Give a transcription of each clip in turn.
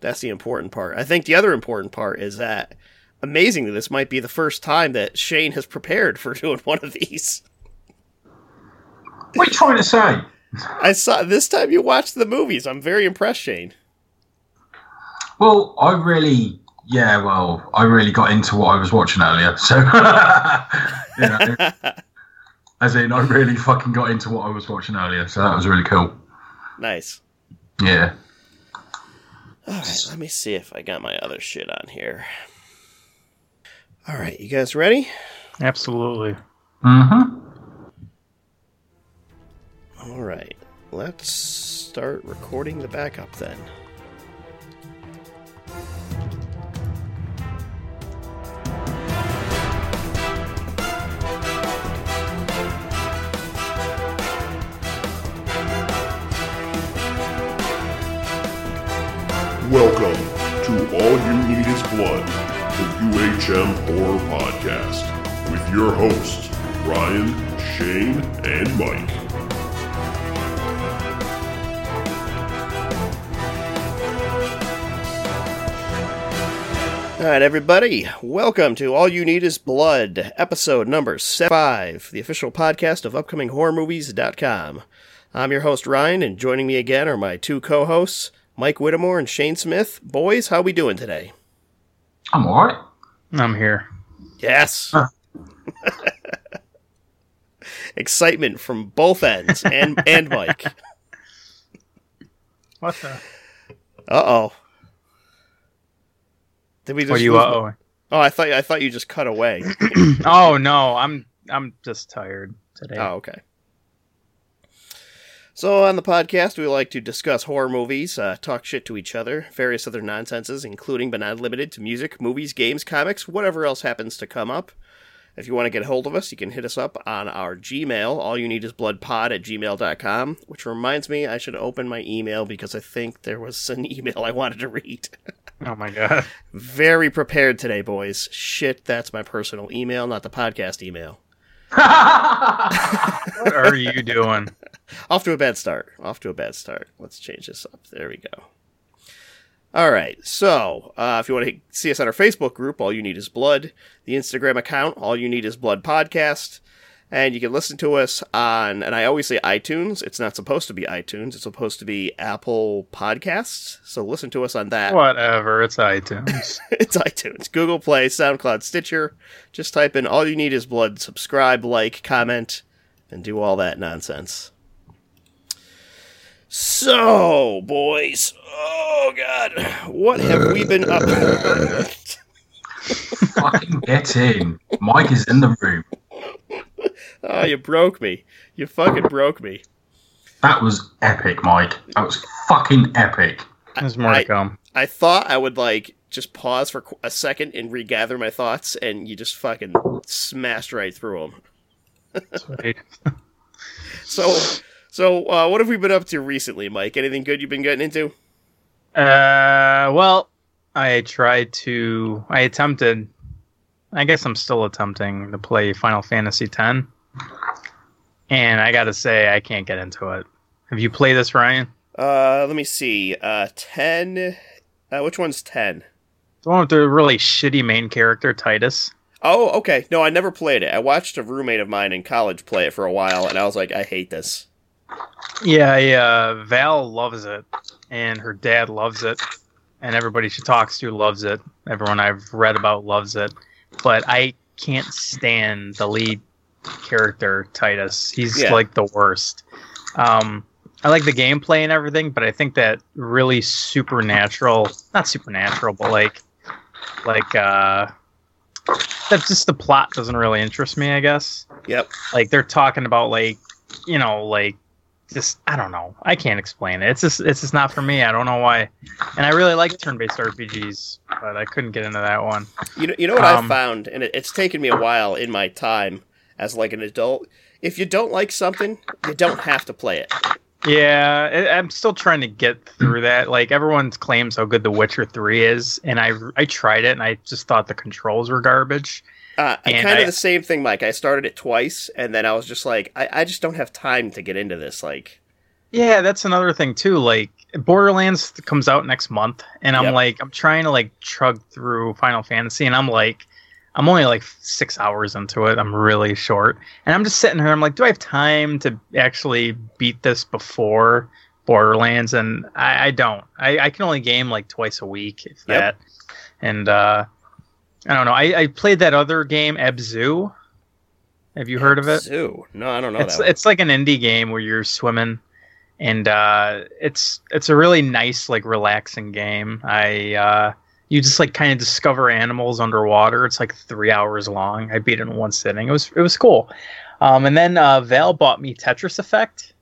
That's the important part. I think the other important part is that amazingly, this might be the first time that Shane has prepared for doing one of these. What are you trying to say? I saw this time you watched the movies. I'm very impressed, Shane. Well, I really, yeah, well, I really got into what I was watching earlier. So, know, as in, I really fucking got into what I was watching earlier. So that was really cool. Nice. Yeah. All right, let me see if I got my other shit on here. All right, you guys ready? Absolutely. Mm-hmm. All right, let's start recording the backup then. Welcome to All You Need Is Blood, the UHM Horror Podcast, with your hosts, Ryan, Shane, and Mike. All right, everybody, welcome to All You Need Is Blood, episode number 5, the official podcast of upcominghorrormovies.com. I'm your host, Ryan, and joining me again are my two co hosts, Mike Whittemore and Shane Smith. Boys, how we doing today? I'm alright. I'm here. Yes. Excitement from both ends and and Mike. What the? Uh oh. Did we just What are you? Uh Oh, I thought I thought you just cut away. oh. oh no, I'm I'm just tired today. Oh, okay. So on the podcast, we like to discuss horror movies, uh, talk shit to each other, various other nonsenses, including but not limited to music, movies, games, comics, whatever else happens to come up. If you want to get a hold of us, you can hit us up on our Gmail. All you need is bloodpod at gmail.com, which reminds me I should open my email because I think there was an email I wanted to read. Oh my god. Very prepared today, boys. Shit, that's my personal email, not the podcast email. What are you doing? Off to a bad start. Off to a bad start. Let's change this up. There we go. All right. So, uh, if you want to see us on our Facebook group, all you need is blood. The Instagram account, all you need is blood podcast. And you can listen to us on, and I always say iTunes. It's not supposed to be iTunes. It's supposed to be Apple Podcasts. So listen to us on that. Whatever. It's iTunes. it's iTunes, Google Play, SoundCloud, Stitcher. Just type in all you need is blood, subscribe, like, comment, and do all that nonsense. So, boys, oh god, what have we been up to? fucking get in. Mike is in the room. Oh, you broke me. You fucking broke me. That was epic, Mike. That was fucking epic. There's more I- to come. I thought I would like just pause for a second and regather my thoughts, and you just fucking smashed right through them. Sweet. So, so uh, what have we been up to recently, Mike? Anything good you've been getting into? Uh, well, I tried to. I attempted. I guess I'm still attempting to play Final Fantasy X, and I gotta say I can't get into it. Have you played this, Ryan? Uh, let me see. Uh, ten. Uh, which one's ten? The one with the really shitty main character, Tidus. Oh, okay. No, I never played it. I watched a roommate of mine in college play it for a while, and I was like, I hate this. Yeah, yeah. Val loves it, and her dad loves it, and everybody she talks to loves it. Everyone I've read about loves it, but I can't stand the lead character Tidus. He's Yeah. like the worst. Um, I like the gameplay and everything, but I think that really supernatural, not supernatural, but like, like uh, that's just the plot doesn't really interest me. I guess Yep. like they're talking about like you know like just i don't know i can't explain it it's just it's just not for me i don't know why and i really like turn-based rpgs but i couldn't get into that one You know, you know what I Um, found, and it, it's taken me a while in my time as like an adult. If you don't like something, you don't have to play it. yeah i'm still trying to get through that like everyone claims how good the witcher 3 is and i i tried it and i just thought the controls were garbage Uh, kind of I- the same thing, Mike. I started it twice, and then I was just like, I, I just don't have time to get into this. Like, Yeah, that's another thing too. Like Borderlands comes out next month, and I'm Yep. like, I'm trying to like chug through Final Fantasy, and I'm like, I'm only like six hours into it. I'm really short, and I'm just sitting here. I'm like, do I have time to actually beat this before Borderlands? And I, I don't. I, I can only game like twice a week, if Yep. that. And uh, I don't know. I, I played that other game, Abzu. Have you heard of it? Zoo. No, I don't know it's that. it's like an indie game where you're swimming and uh it's it's a really nice like relaxing game i uh you just like kind of discover animals underwater it's like three hours long i beat it in one sitting it was it was cool um and then uh val bought me tetris effect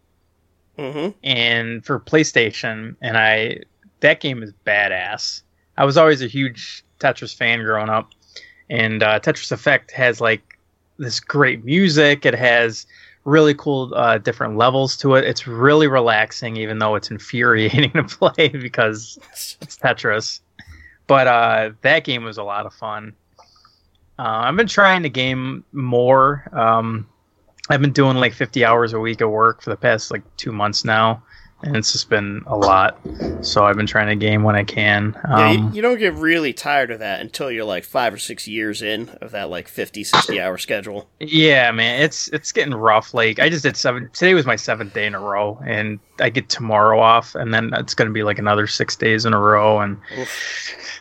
Mhm. and for PlayStation, and I that game is badass. I was always a huge Tetris fan growing up, and uh, Tetris Effect has like this great music. It has really cool uh, different levels to it. It's really relaxing, even though it's infuriating to play because it's Tetris. But uh, that game was a lot of fun. Uh, I've been trying to game more. Um, I've been doing like 50 hours a week of work for the past like two months now, and it's just been a lot. So I've been trying to game when I can. Yeah, you, Um, you don't get really tired of that until you're like five or six years in of that like 50, 60 hour schedule. Yeah, man, it's it's getting rough. Like I just did seven. Today was my seventh day in a row, and I get tomorrow off, and then it's gonna be like another six days in a row. And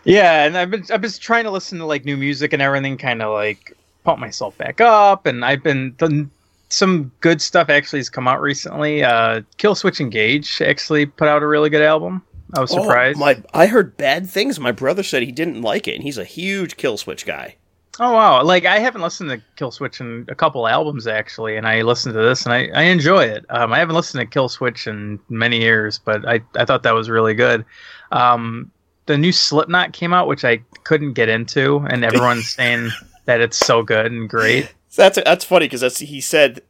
yeah, and I've been I've been trying to listen to like new music and everything, kind of like pump myself back up. And I've been done some good stuff actually has come out recently. Uh, Killswitch Engage actually put out a really good album. I was surprised. Oh, my, I heard bad things. My brother said he didn't like it, and he's a huge Killswitch guy. Oh wow! Like I haven't listened to Killswitch in a couple albums actually, and I listened to this and I, I enjoy it. Um, I haven't listened to Kill Switch in many years, but I, I thought that was really good. Um, the new Slipknot came out, which I couldn't get into, and everyone's saying that it's so good and great. So that's that's funny because that's he said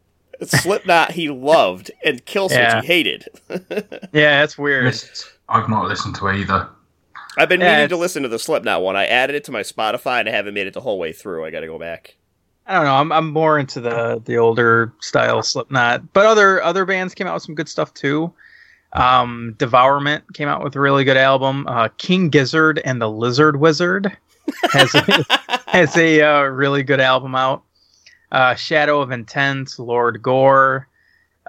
Slipknot he loved and Killswitch Yeah. he hated. Yeah, that's weird. Missed- I've not listened to either. I've been Yeah, meaning to listen to the Slipknot one. I added it to my Spotify and I haven't made it the whole way through. I got to go back. I don't know. I'm I'm more into the the older style Slipknot, but other other bands came out with some good stuff too. Um, Devourment came out with a really good album. Uh, King Gizzard and the Lizard Wizard has a, has a uh, really good album out. Uh, Shadow of Intent, Lord Gore.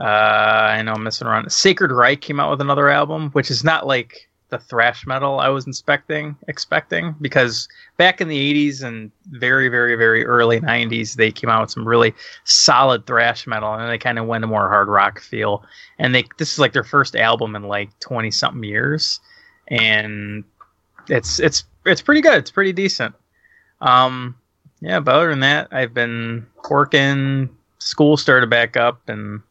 Uh, I know I'm messing around. Sacred Reich came out with another album, which is not like the thrash metal I was expecting expecting because back in the 80s and very very very early 90s they came out with some really solid thrash metal and they kind of went a more hard rock feel and they this is like their first album in like 20 something years and it's it's it's pretty good it's pretty decent um yeah but other than that i've been working school started back up and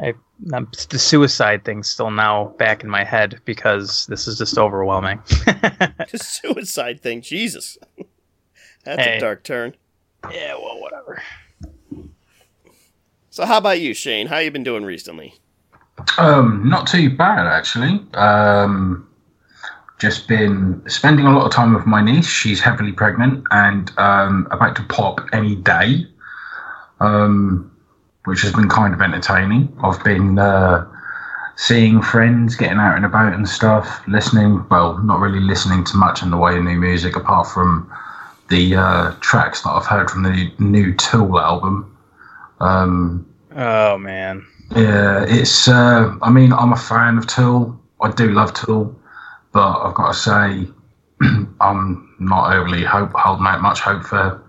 i I'm, the suicide thing's still now back in my head because this is just overwhelming the Suicide thing, Jesus. That's Hey. a dark turn. yeah well whatever So how about you, Shane? How you been doing recently? Um, not too bad actually. Um, just been spending a lot of time with my niece. She's heavily pregnant and um, about to pop any day, um, which has been kind of entertaining. I've been uh, seeing friends, getting out and about and stuff, listening. Well, not really listening to much in the way of new music, apart from the uh, tracks that I've heard from the new Tool album. Um, oh man yeah, it's. Uh, I mean, I'm a fan of Tool. I do love Tool, but I've got to say, I'm not overly hope holding out much hope for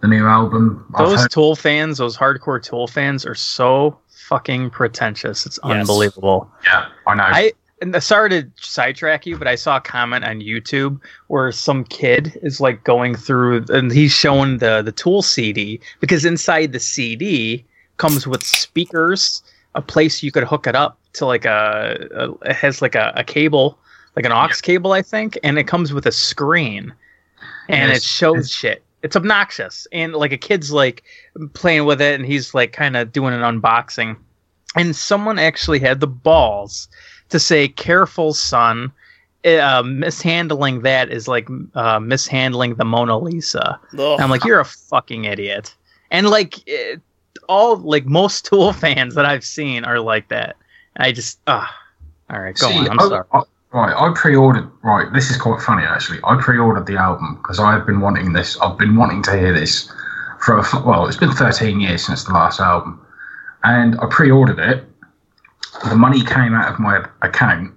the new album. Those heard- tool fans those hardcore tool fans are so fucking pretentious it's Yes. unbelievable yeah, I know. I and sorry to sidetrack you, but I saw a comment on YouTube where some kid is like going through and he's showing the the Tool CD because inside the CD comes with speakers, a place you could hook it up to like a, a it has like a, a cable, like an aux cable, I think, and it comes with a screen, and Yes, it shows it's- shit. It's obnoxious, and like a kid's like playing with it, and he's like kind of doing an unboxing, and someone actually had the balls to say, "Careful, son." Uh, mishandling that is like uh, mishandling the Mona Lisa. I'm like, you're a fucking idiot. And like, it, all like most Tool fans that I've seen are like that. I just ah. all right, go See, on. I'm I- sorry. I- right, I pre-ordered. Right, this is quite funny actually. I pre-ordered the album because I've been wanting this. I've been wanting to hear this for a, well, it's been 13 years since the last album, and I pre-ordered it. The money came out of my account,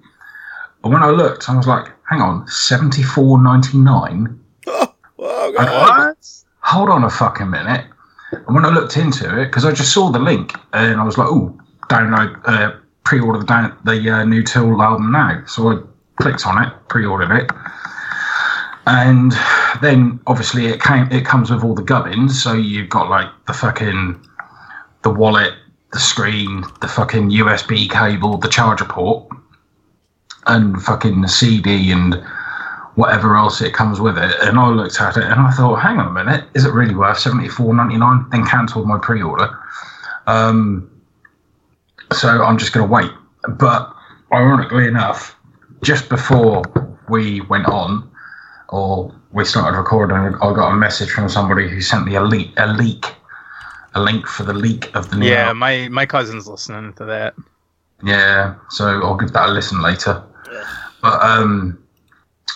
and when I looked, I was like, "Hang on, 74.99." Oh, oh god. Hold on a fucking minute. And when I looked into it, because I just saw the link and I was like, oh, download, uh, pre-order the, the uh, new Tool album now. So I clicked on it, pre-ordered it, and then obviously it came. It comes with all the gubbins. So you've got like the fucking the wallet, the screen, the fucking USB cable, the charger port, and fucking the CD and whatever else it comes with it. And I looked at it and I thought, hang on a minute, is it really worth seventy four ninety nine? Then cancelled my pre order. Um, so I'm just going to wait. But ironically enough, just before we went on, or we started recording, I got a message from somebody who sent me a leak, a leak, a link for the leak of the new. Yeah, album. my my cousin's listening to that. Yeah, so I'll give that a listen later. Yeah. But um,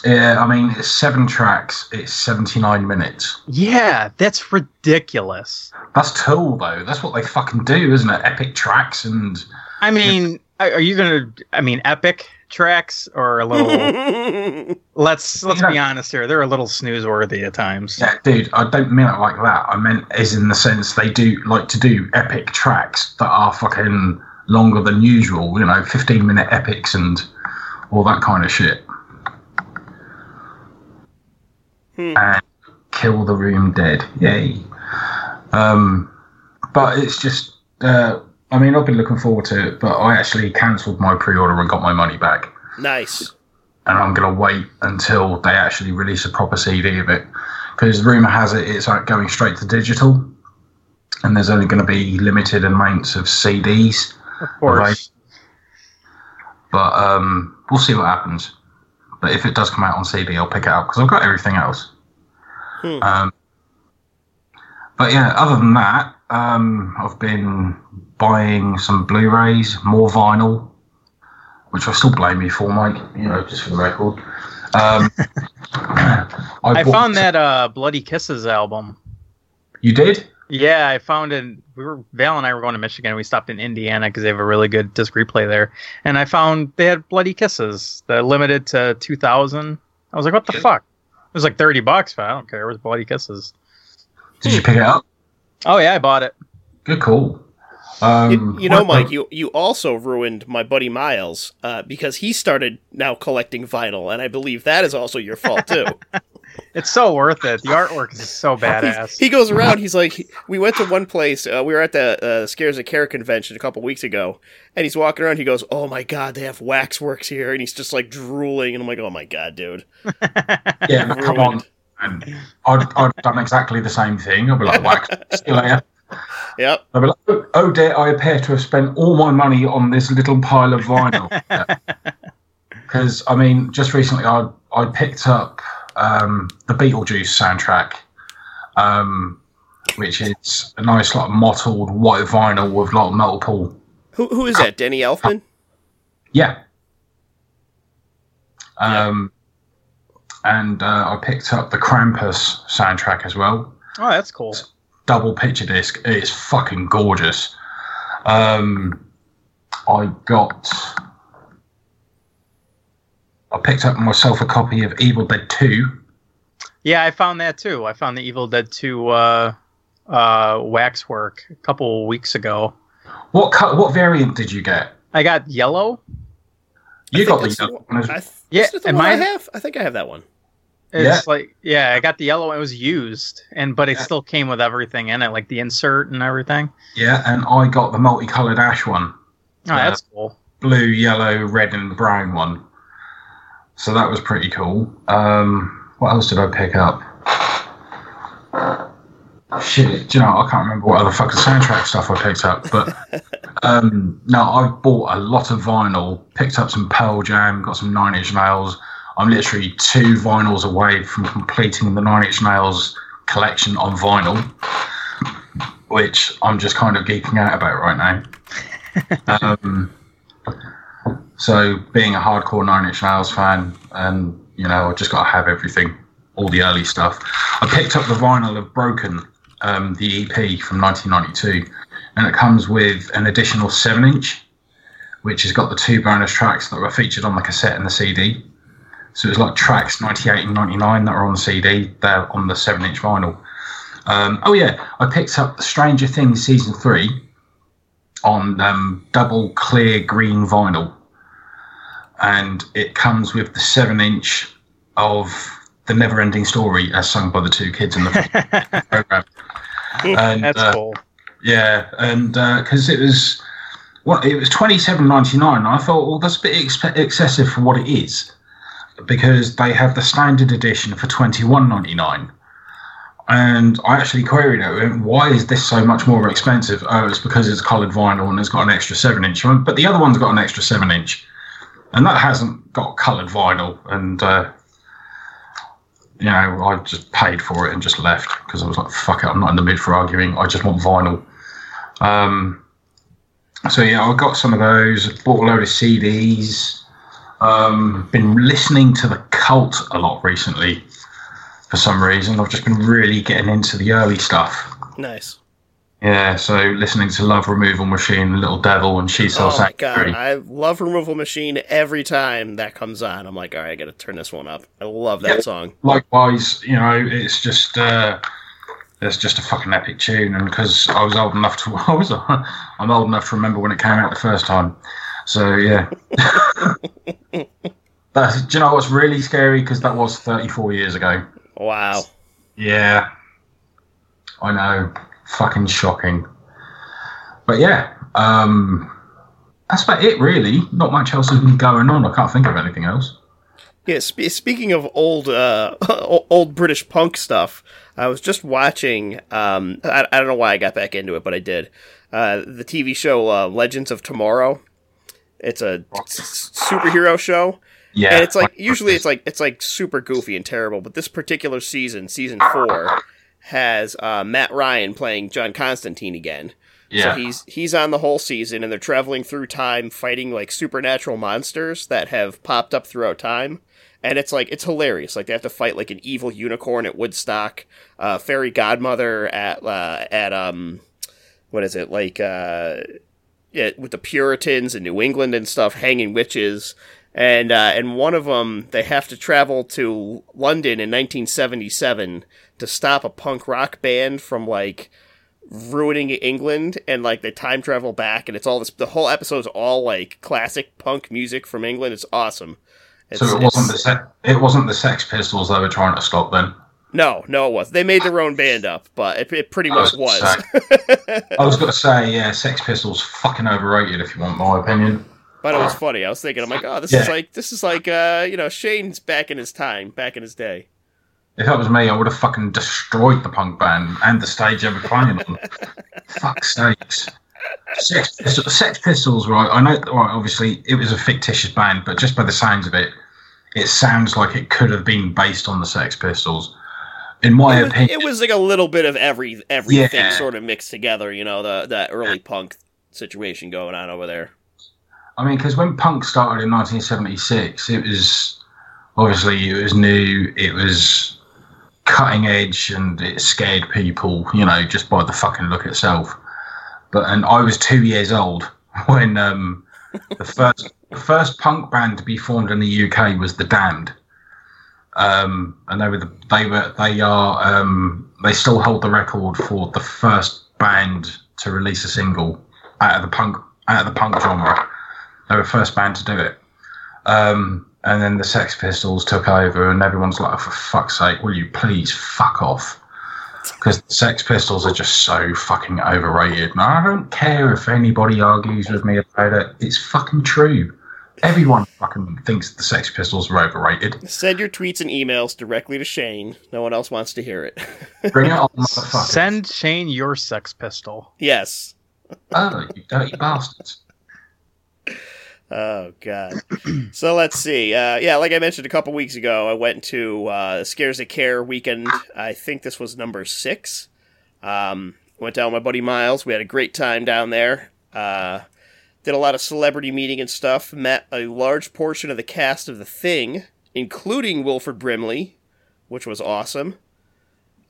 yeah, I mean, it's seven tracks. It's seventy nine minutes. Yeah, that's ridiculous. That's Tool though. That's what they fucking do, isn't it? Epic tracks and I mean, are are you gonna? I mean, epic tracks or a little? let's let's be honest here. They're a little snooze worthy at times. yeah, dude. I don't mean it like that. I meant is in the sense they do like to do epic tracks that are fucking longer than usual. You know, fifteen minute epics and all that kind of shit. Hmm. and kill the room dead. Yay. Um, but it's just, uh, I mean, I've been looking forward to it, but I actually cancelled my pre order and got my money back. nice. And I'm going to wait until they actually release a proper CD of it. Because rumour has it it's like going straight to digital. And there's only going to be limited amounts of CDs. Of course. But um, we'll see what happens. But if it does come out on CD, I'll pick it up because I've got everything else. Hmm. Um, but yeah, other than that, um, I've been buying some Blu-rays, more vinyl, which I still blame you for, Mike. You know, just for the record. Um, I, I found that uh, Bloody Kisses album. You did? Yeah, I found it. We were Val and I were going to Michigan. We stopped in Indiana because they have a really good disc replay there, and I found they had Bloody Kisses, the limited to two thousand. I was like, what the Yeah. fuck? It was like thirty bucks, but I don't care. It was Bloody Kisses. Did you pick it up? Oh yeah, I bought it. Good cool. Um, You, you know, what- Mike, you you also ruined my buddy Miles uh, because he started now collecting vinyl, and I believe that is also your fault too. It's so worth it. The artwork is so He's- badass. he goes around. He's like, we went to one place. Uh, we were at the uh, Scares of Care convention a couple weeks ago, and he's walking around. He goes, "Oh my god, they have waxworks here," and he's just like drooling. And I'm like, "Oh my god, dude!" Yeah, but come on. I'd, I'd done exactly the same thing. I'd be like, wax, see you later. Yep. I'd be like, oh, oh dear, I appear to have spent all my money on this little pile of vinyl. Because, I mean, just recently I, I picked up um, the Beetlejuice soundtrack, um, which is a nice, like, mottled white vinyl with, like, multiple. Who who is that? Danny Elfman? Yeah. Um, And uh, I picked up the Krampus soundtrack as well. oh, that's cool. double picture disc. It's fucking gorgeous. Um, I got. I picked up myself a copy of Evil Dead 2. Yeah, I found that too. I found the Evil Dead 2 uh, uh, waxwork a couple weeks ago. What cut? What variant did you get? I got yellow. You I got the that's yellow one. as- I th- Yeah, is it the and one I mine- have? I think I have that one. It's Yeah. like yeah, I got the yellow. One, it was used, and but it Yeah. still came with everything in it, like the insert and everything. Yeah, and I got the multicolored ash one. Oh, Yeah. that's cool. blue, yellow, red, and brown one. So that was pretty cool. Um, what else did I pick up? Shit, do you know, I can't remember what other fucking soundtrack stuff I picked up, but um, no, I've bought a lot of vinyl, picked up some Pearl Jam, got some Nine Inch Nails. I'm literally two vinyls away from completing the Nine Inch Nails collection on vinyl, which I'm just kind of geeking out about right now. um, So, being a hardcore Nine Inch Nails fan, and you know, I just got to have everything, all the early stuff. I picked up the vinyl of Broken, um, the EP from 1992, and it comes with an additional seven inch, which has got the two bonus tracks that were featured on the cassette and the CD. So it's like tracks 98 and 99 that are on the CD, they're on the seven inch vinyl. Um, oh yeah, I picked up Stranger Things season three on um, double clear green vinyl, and it comes with the seven inch of the Never Ending Story as sung by the two kids in the program. And, That's uh, cool. yeah, and because it was what it was twenty seven ninety nine. I thought, well, that's a bit exp- excessive for what it is, because they have the standard edition for twenty one ninety nine. And I actually queried it. Why is this so much more expensive? Oh, it's because it's coloured vinyl and it's got an extra seven inch. But the other one's got an extra seven inch, and that hasn't got coloured vinyl. And uh, you know, I just paid for it and just left because I was like, fuck it, I'm not in the mood for arguing. I just want vinyl. Um, so yeah, I got some of those. Bought a load of CDs. Um, been listening to the Cult a lot recently for some reason. I've just been really getting into the early stuff. Nice. Yeah, so listening to Love Removal Machine, Little Devil, and She Sells Oh my god, Sanctuary. I love Removal Machine every time that comes on. I'm like, all right, I gotta turn this one up. I love that Yeah. song. likewise, you know, it's just uh, it's just a fucking epic tune, and because I was old enough to, I was, I'm old enough to remember when it came out the first time. So yeah, that's. Do you know what's really scary? Because that was 34 years ago. Wow. Yeah, I know, fucking shocking. But yeah, um, that's about it, really. Not much else has been going on. I can't think of anything else. Yeah, sp- speaking of old uh, old British punk stuff, I was just watching. Um, I, I don't know why I got back into it, but I did. Uh, the TV show uh, Legends of Tomorrow. It's a superhero show, Yeah, and it's like usually it's like it's like super goofy and terrible. But this particular season, season four, has uh, Matt Ryan playing John Constantine again. yeah. So he's he's on the whole season, and they're traveling through time, fighting like supernatural monsters that have popped up throughout time. And it's like it's hilarious. Like they have to fight like an evil unicorn at Woodstock, uh, fairy godmother at uh, at um, what is it like? Uh, yeah, with the Puritans in New England and stuff, hanging witches, and uh, and one of them they have to travel to London in 1977 to stop a punk rock band from like ruining England and like they time travel back and it's all this the whole episode's all like classic punk music from England. It's awesome. It's, So it wasn't the se- it wasn't the Sex Pistols they were trying to stop then. no, no, it was. They made their own band up, but it, it pretty much I was. was I was going to say, yeah, Sex Pistols fucking overrated if you want my opinion. But it was funny. I was thinking, I'm like, oh, this Yeah. is like this is like uh, you know, Shane's back in his time, back in his day. If that was me, I would have fucking destroyed the punk band and the stage they were playing on. Fuck's sakes. Sex Pistols, Sex Pistols, right? I know, right, obviously, it was a fictitious band, but just by the sounds of it, it sounds like it could have been based on the Sex Pistols. In my It was, opinion, it was like a little bit of every everything Yeah. sort of mixed together. You know, the that early punk situation going on over there. I mean, because when punk started in 1976, it was obviously it was new, it was cutting edge, and it scared people, you know, just by the fucking look itself. But and I was two years old when um, the first the first punk band to be formed in the UK was the Damned, um, and they were the, they were they are um, they still hold the record for the first band to release a single out of the punk out of the punk genre. They were the first band to do it. Um, and then the Sex Pistols took over, and everyone's like, oh, for fuck's sake, will you please fuck off? Because the Sex Pistols are just so fucking overrated. And I don't care if anybody argues with me about it. It's fucking true. Everyone fucking thinks the Sex Pistols are overrated. Send your tweets and emails directly to Shane. No one else wants to hear it. Bring it on, motherfucker. Send Shane your sex pistol. yes. Oh, you dirty bastards. Oh God. so let's see. Uh, yeah, like I mentioned a couple weeks ago, I went to uh, Scares of Care weekend. I think this was number six. Um, went down with my buddy Miles. We had a great time down there. Uh, did a lot of celebrity meeting and stuff. Met a large portion of the cast of The Thing, including Wilford Brimley, which was awesome.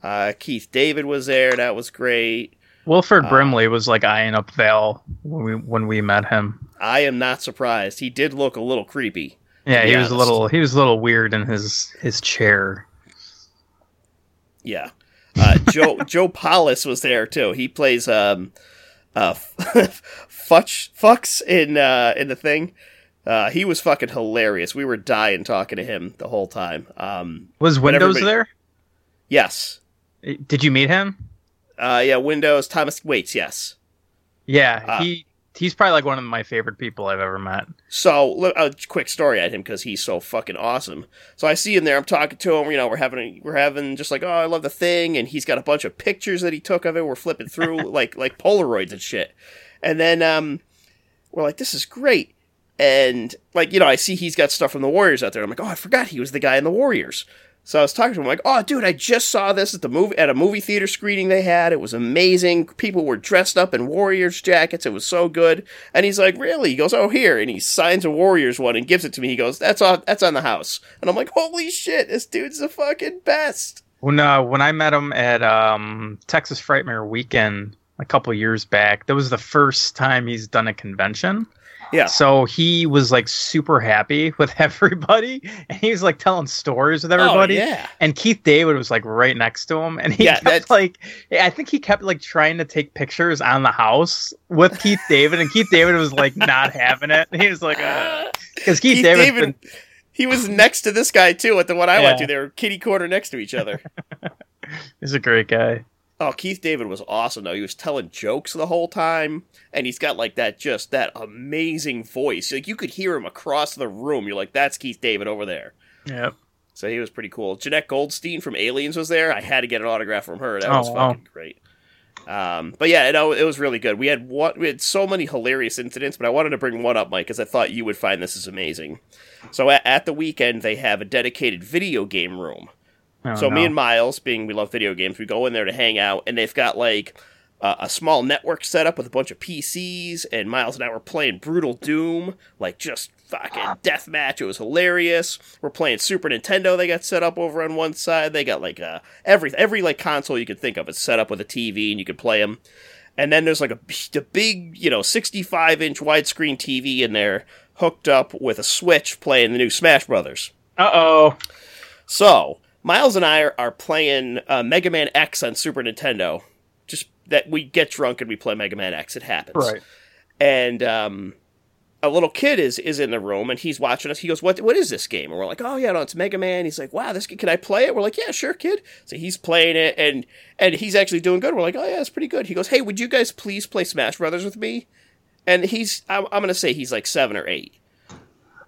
Uh, Keith David was there. That was great. Wilford Uh, Brimley was like eyeing up Val when we when we met him. I am not surprised. He did look a little creepy. Yeah, he was a little he was a little weird in his his chair. Yeah. Uh, Joe Joel Polis was there too. He plays um, uh, Futch Fucks in uh, in the thing. Uh, he was fucking hilarious. We were dying talking to him the whole time. Um, Was Windows there? yes. Did you meet him? Uh, yeah. Windows. Thomas Waites. Yes. Yeah, Ah. he he's probably like one of my favorite people I've ever met. So a quick story at him because he's so fucking awesome. So I see him there. I'm talking to him. You know, we're having we're having just like oh I love the thing, and he's got a bunch of pictures that he took of it. We're flipping through like like Polaroids and shit, and then um we're like this is great, and like you know I see he's got stuff from the Warriors out there. I'm like oh I forgot he was the guy in the Warriors. So I was talking to him like, "Oh, dude, I just saw this at the movie at a movie theater screening they had. It was amazing. People were dressed up in Warriors jackets. It was so good." And he's like, "Really?" He goes, "Oh, here." And he signs a Warriors one and gives it to me. He goes, "That's on that's on the house." And I'm like, "Holy shit, this dude's the fucking best." When uh, when I met him at um, Texas Frightmare Weekend a couple years back, that was the first time he's done a convention. Yeah. So he was like super happy with everybody, and he was like telling stories with oh, everybody. Oh, yeah. And Keith David was like right next to him, and he Yeah, kept that's- like, I think he kept like trying to take pictures on the house with Keith David, and Keith David was like not having it. He was like, because Keith, Keith David, been, he was next to this guy too at the one I went to. They were kitty corner next to each other. he's a great guy. Oh, Keith David was awesome though. He was telling jokes the whole time, and he's got like that just that amazing voice. Like you could hear him across the room. You're like, that's Keith David over there. Yep. So he was pretty cool. Jenette Goldstein from Aliens was there. I had to get an autograph from her. That Oh, was wow. fucking great. Um, but yeah, no, it was really good. We had one, we had so many hilarious incidents, but I wanted to bring one up, Mike, because I thought you would find this is amazing. So at, at the weekend, they have a dedicated video game room. Oh, So me and Miles, being we love video games, we go in there to hang out, and they've got like uh, a small network set up with a bunch of PCs, and Miles and I were playing Brutal Doom, like just fucking deathmatch. It was hilarious. We're playing Super Nintendo. They got set up over on one side. They got like uh, every every like console you could think of. It's set up with a TV, and you could play them. And then there's like a, a big, you know, 65 inch widescreen TV in there, hooked up with a Switch, playing the new Smash Brothers. Uh oh. So Miles and I are, are playing uh, Mega Man X on Super Nintendo. Just that we get drunk and we play Mega Man X. It happens. Right. And um, a little kid is is in the room and he's watching us. He goes, "What what is this game?" And we're like, "Oh yeah, no, it's Mega Man." He's like, "Wow, this can I play it?" We're like, "Yeah, sure, kid." So he's playing it and and he's actually doing good. We're like, "Oh yeah, it's pretty good." He goes, "Hey, would you guys please play Smash Brothers with me?" And he's I'm, I'm gonna say he's like seven or eight.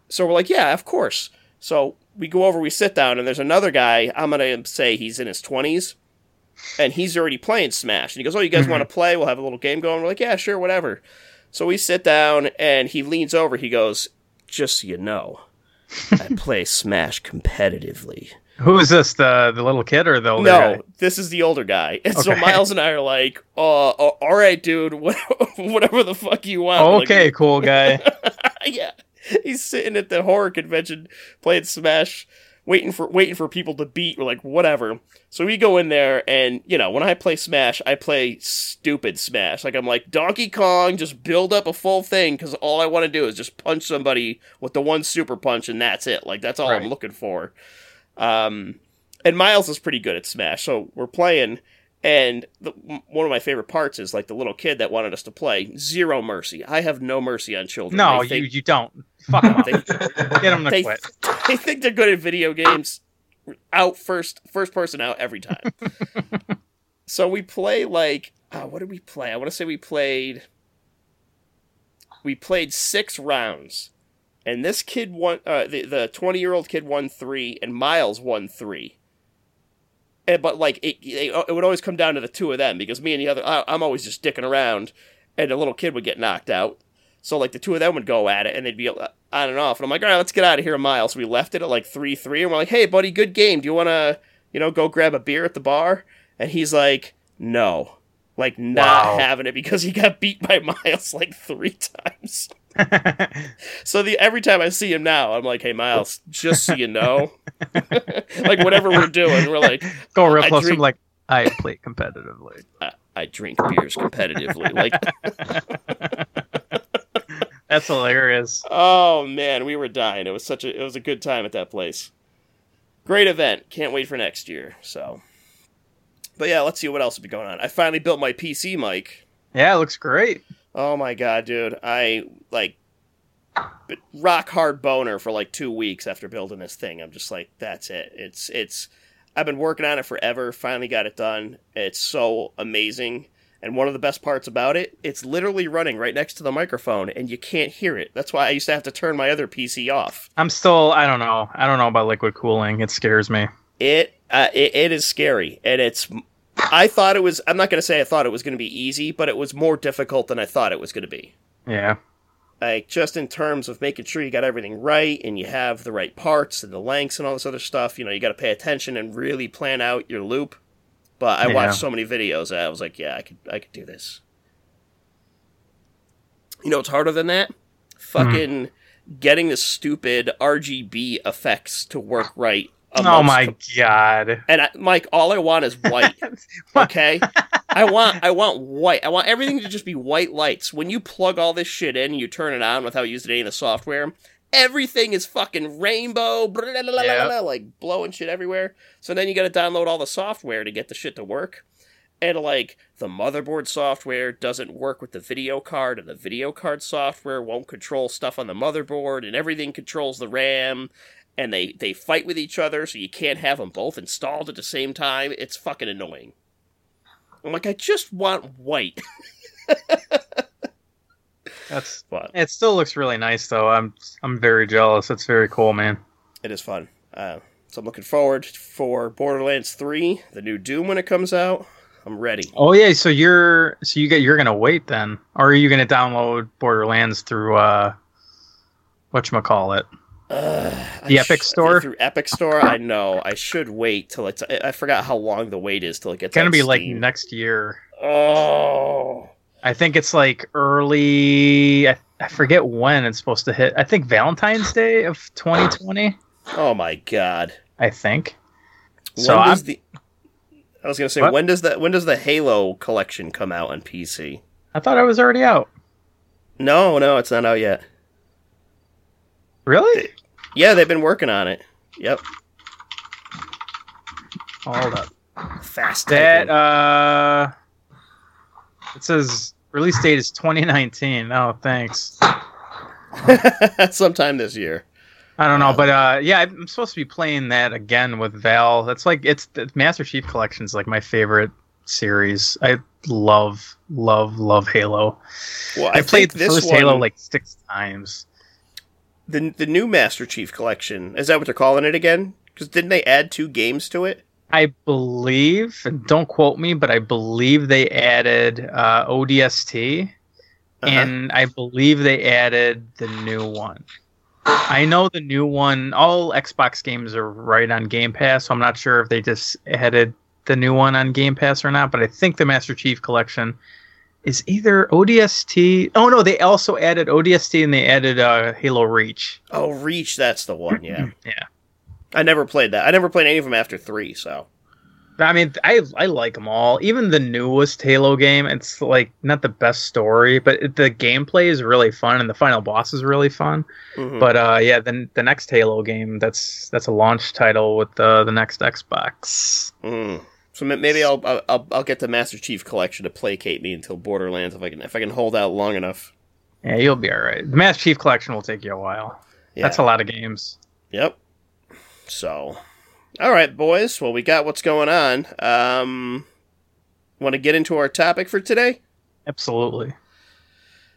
So we're like, "Yeah, of course." So we go over, we sit down, and there's another guy. I'm gonna say he's in his twenties, and he's already playing Smash. And he goes, "Oh, you guys want to play? We'll have a little game going." We're like, "Yeah, sure, whatever." So we sit down, and he leans over. He goes, "Just so you know, I play Smash competitively." Who is this? The the little kid or the older no, guy? this is the older guy. And so Miles and I are like, uh, uh, all right, dude, what- whatever the fuck you want. We're like, Okay, cool guy. yeah, he's sitting at the horror convention playing Smash, waiting for waiting for people to beat. We're like, whatever. So we go in there, and you know, when I play Smash, I play stupid Smash. Like I'm like Donkey Kong, just build up a full thing because all I want to do is just punch somebody with the one super punch, and that's it. Like that's all I'm looking for. Um, and Miles is pretty good at Smash, so we're playing. And the, one of my favorite parts is like the little kid that wanted us to play. Zero mercy. I have no mercy on children. No, They you think- you don't. Fuck up. they, Get him to they, quit. they think they're good at video games. Out first, first person out every time. so we play like, uh, what did we play? I want to say we played. We played six rounds, and this kid won. Uh, the the twenty year old kid won three, and Miles won three. And, but like it, it, it would always come down to the two of them because me and the other, I, I'm always just dicking around, and the little kid would get knocked out. So like the two of them would go at it, and they'd be on and off. And I'm like, all right, let's get out of here, Miles. So we left it at like three three, and we're like, hey, buddy, good game. Do you want to, you know, go grab a beer at the bar? And he's like, no. like not Wow. having it because he got beat by Miles like three times. So the every time I see him now, I'm like, "Hey, Miles, just so you know, like whatever we're doing, we're like, Go real I close. drink- I'm like, I play competitively. I, I drink beers competitively." Like, That's hilarious. oh man, we were dying. It was such a it was a good time at that place. Great event. Can't wait for next year. So, but yeah, let's see what else will be going on. I finally built my PC mic. Yeah, it looks great. Oh my god, dude! I like rock hard boner for like two weeks after building this thing. I'm just like, that's it. It's it's. I've been working on it forever. Finally got it done. It's so amazing. And one of the best parts about it, it's literally running right next to the microphone, and you can't hear it. That's why I used to have to turn my other PC off. I'm still. I don't know. I don't know about liquid cooling. It scares me. It uh, it, it is scary, and it's. I thought it was. I'm not going to say I thought it was going to be easy, but it was more difficult than I thought it was going to be. Yeah. like just in terms of making sure you got everything right and you have the right parts and the lengths and all this other stuff you know you got to pay attention and really plan out your loop but i Yeah. watched so many videos that i was like yeah i could i could do this you know it's harder than that mm-hmm. fucking getting the stupid rgb effects to work right Oh my the- god. and I, mike all i want is white okay? I want i want white. I want everything to just be white lights. When you plug all this shit in and you turn it on without using any of the software everything is fucking rainbow blah, blah, blah, blah, Yep. blah, like blowing shit everywhere. So then you gotta download all the software to get the shit to work. And like the motherboard software doesn't work with the video card and the video card software won't control stuff on the motherboard and everything controls the ram and they they fight with each other so you can't have them both installed at the same time it's fucking annoying i'm like i just want white That's. but It still looks really nice though. I'm. I'm very jealous. It's very cool, man. it is fun uh, so i'm looking forward for borderlands 3 the new doom when it comes out i'm ready Oh yeah. So you're. So you get. You're gonna wait then, or are you gonna download Borderlands through uh, what call it? Uh, The I Epic sh- Store? through Epic Store. I know. I should wait till it's. I I forgot how long the wait is till it gets. It's gonna on be like next year. Oh, I think it's like early. I, I forget when it's supposed to hit. I think Valentine's Day of 2020. oh my god. I think. When So does I'm- the? I was gonna say What? when does that when does the Halo collection come out on PC? I thought I was already out. No, no, it's not out yet. Really? Yeah, they've been working on it. Yep, Hold up. fast. That uh, it says release date is 2019. Oh, thanks. sometime this year. I don't know, but uh, yeah, I'm supposed to be playing that again with Val. That's like it's the Master Chief Collection is like my favorite series. I love, love, love Halo. Well, I, played the this first one, Halo like six times. The the new Master Chief collection. Is that what they're calling it again? Because didn't they add two games to it? I believe, and don't quote me, but I believe they added uh, ODST, Uh-huh. and I believe they added the new one. I know the new one. All Xbox games are right on Game Pass, so I'm not sure if they just added the new one on Game Pass or not. But I think the Master Chief Collection is either ODST. Oh no, they also added ODST and they added uh, Halo Reach. Oh, Reach, that's the one. Yeah. Yeah. I never played that. I never played any of them after three. So I mean, I I like them all. Even the newest Halo game, it's like not the best story, but it, the gameplay is really fun, and the final boss is really fun. Mhm. But uh, yeah, then the next Halo game, that's that's a launch title with the the next Xbox. Mm. So maybe I'll, I'll I'll get the Master Chief collection to placate me until Borderlands if I can if I can hold out long enough. Yeah, you'll be all right. The Master Chief Collection will take you a while. Yeah. That's a lot of games. Yep. So, all right, boys. Well, we got what's going on. Um, want to get into our topic for today? Absolutely.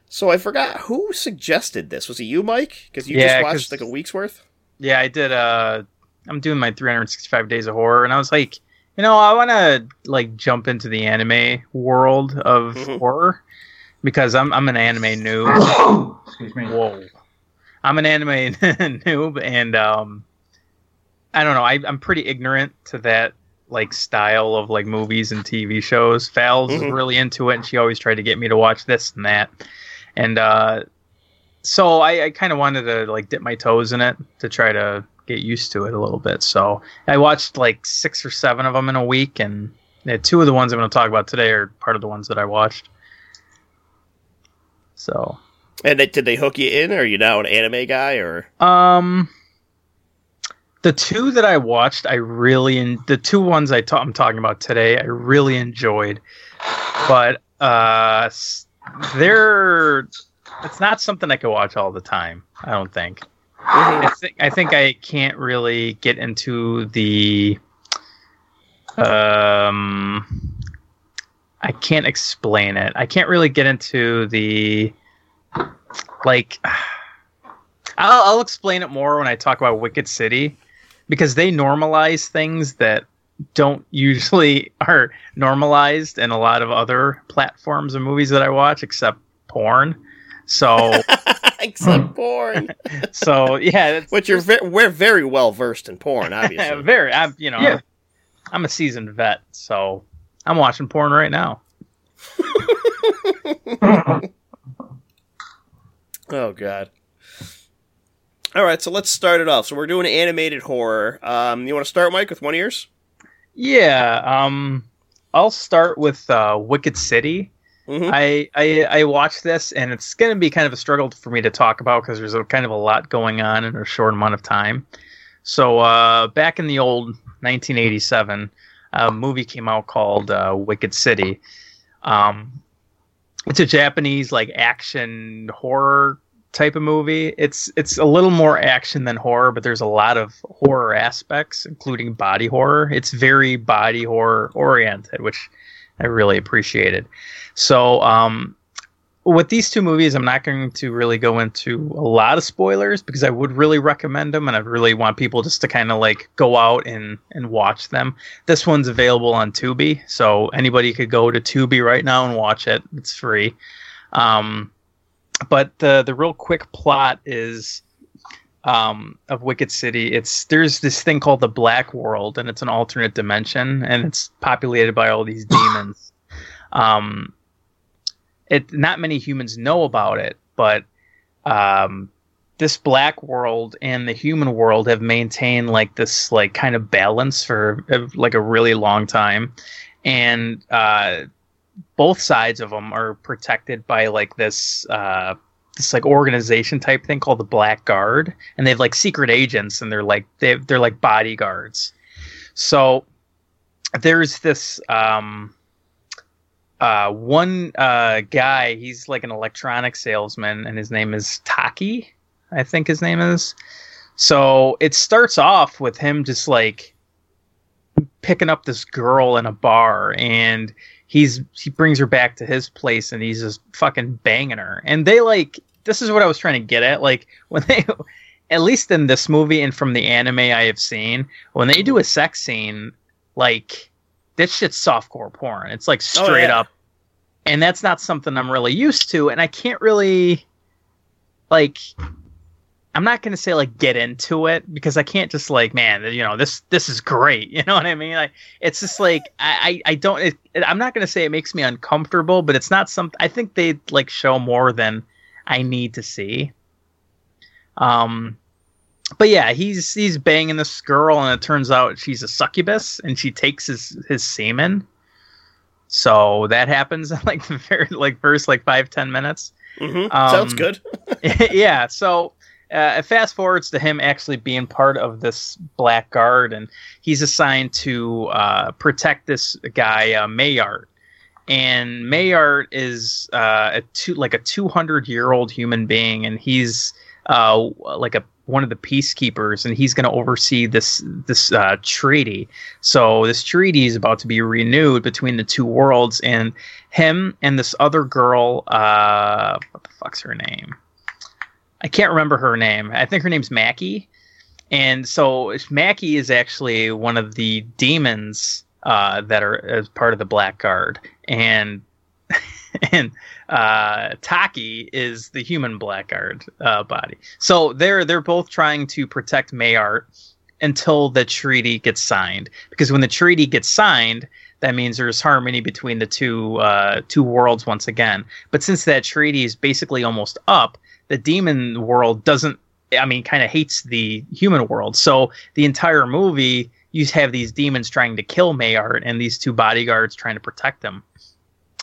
So I forgot who suggested this. Was it you, Mike? Because you Yeah, just watched like a week's worth. Yeah, I did. Uh, I'm doing my 365 days of horror, and I was like, you know, I want to like jump into the anime world of Mhm. horror because I'm I'm an anime noob. Excuse me. Whoa, I'm an anime noob, and um, I don't know. I, I'm pretty ignorant to that like style of like movies and TV shows. Val's Mhm. really into it, and she always tried to get me to watch this and that. And uh, so I, I kind of wanted to like dip my toes in it to try to get used to it a little bit. So I watched like six or seven of them in a week, and yeah, two of the ones I'm going to talk about today are part of the ones that I watched. So And they, did they hook you in? Or are you now an anime guy? Or Um, the two that I watched, I really in the two ones I ta- I'm talking about today, I really enjoyed, but uh, they're it's not something I could watch all the time. I don't think. I think I think I can't really get into the um I can't explain it. I can't really get into the like I'll, I'll explain it more when I talk about Wicked City because they normalize things that don't usually are normalized in a lot of other platforms and movies that I watch except porn. So except porn, so yeah, it's, which you're ve- we're very well versed in porn, obviously. very I'm you know Yeah. I'm a seasoned vet, so I'm watching porn right now. Oh god. All right, so let's start it off. So we're doing animated horror. Um, you want to start, Mike, with one of yours? Yeah, um I'll start with uh Wicked City. Mhm. I, I I watched this and it's going to be kind of a struggle for me to talk about because there's a kind of a lot going on in a short amount of time. So uh, back in the old 1987, a movie came out called uh, Wicked City. Um, it's a Japanese like action horror type of movie. It's it's a little more action than horror, but there's a lot of horror aspects, including body horror. It's very body horror oriented, which I really appreciated. So, um, with these two movies, I'm not going to really go into a lot of spoilers because I would really recommend them, and I really want people just to kind of like go out and and watch them. This one's available on Tubi, so anybody could go to Tubi right now and watch it. It's free. Um, but the the real quick plot is um, of Wicked City. It's there's this thing called the Black World, and it's an alternate dimension, and it's populated by all these demons. Um, it not many humans know about it, but um, this Black World and the human world have maintained like this like kind of balance for like a really long time, and uh, both sides of them are protected by like this. Uh, this like organization type thing called the Black Guard, and they have like secret agents, and they're like they they're like bodyguards. So there's this um, uh, one uh, guy. He's like an electronic salesman, and his name is Taki. I think his name is. So it starts off with him just like picking up this girl in a bar, and he's he brings her back to his place, and he's just fucking banging her. And they like this is what I was trying to get at. Like when they, at least in this movie and from the anime I have seen, when they do a sex scene, like that shit's softcore porn. It's like Oh, straight yeah. up, and that's not something I'm really used to, and I can't really, like. I'm not gonna say like get into it because I can't just like man you know this this is great you know what I mean like it's just like I I, I don't it, I'm not gonna say it makes me uncomfortable but it's not some I think they like show more than I need to see. Um, but yeah, he's he's banging this girl, and it turns out she's a succubus, and she takes his his semen. So that happens in like the very like first like five ten minutes. Mm-hmm. Um, Sounds good. yeah. So uh, it fast forwards to him actually being part of this black guard, and he's assigned to uh, protect this guy uh, Mayart. And Mayart is uh, a two, like a 200 year old human being, and he's uh, like a one of the peacekeepers, and he's going to oversee this this uh, treaty. So this treaty is about to be renewed between the two worlds, and him and this other girl. Uh, what the fuck's her name? I can't remember her name. I think her name's Makie. And so Makie is actually one of the demons uh, that are as part of the Black Guard, and and uh, Taki is the human Blackguard uh, body. So they're they're both trying to protect Mayart, until the treaty gets signed. Because when the treaty gets signed, that means there's harmony between the two uh, two worlds once again. But since that treaty is basically almost up, the demon world doesn't. I mean, kind of hates the human world. So the entire movie, you have these demons trying to kill Mayart and these two bodyguards trying to protect him.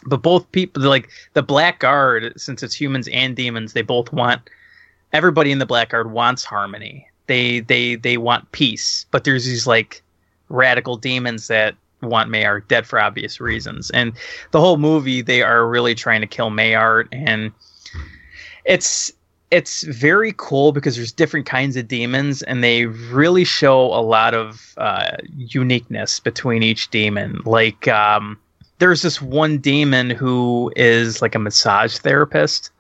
But both people, like the Black Guard, since it's humans and demons, they both want. Everybody in the Black Guard wants harmony. They they they want peace. But there's these like radical demons that want Mayart dead for obvious reasons. And the whole movie, they are really trying to kill Mayart, and it's it's very cool because there's different kinds of demons, and they really show a lot of uh, uniqueness between each demon. Like um, there's this one demon who is like a massage therapist,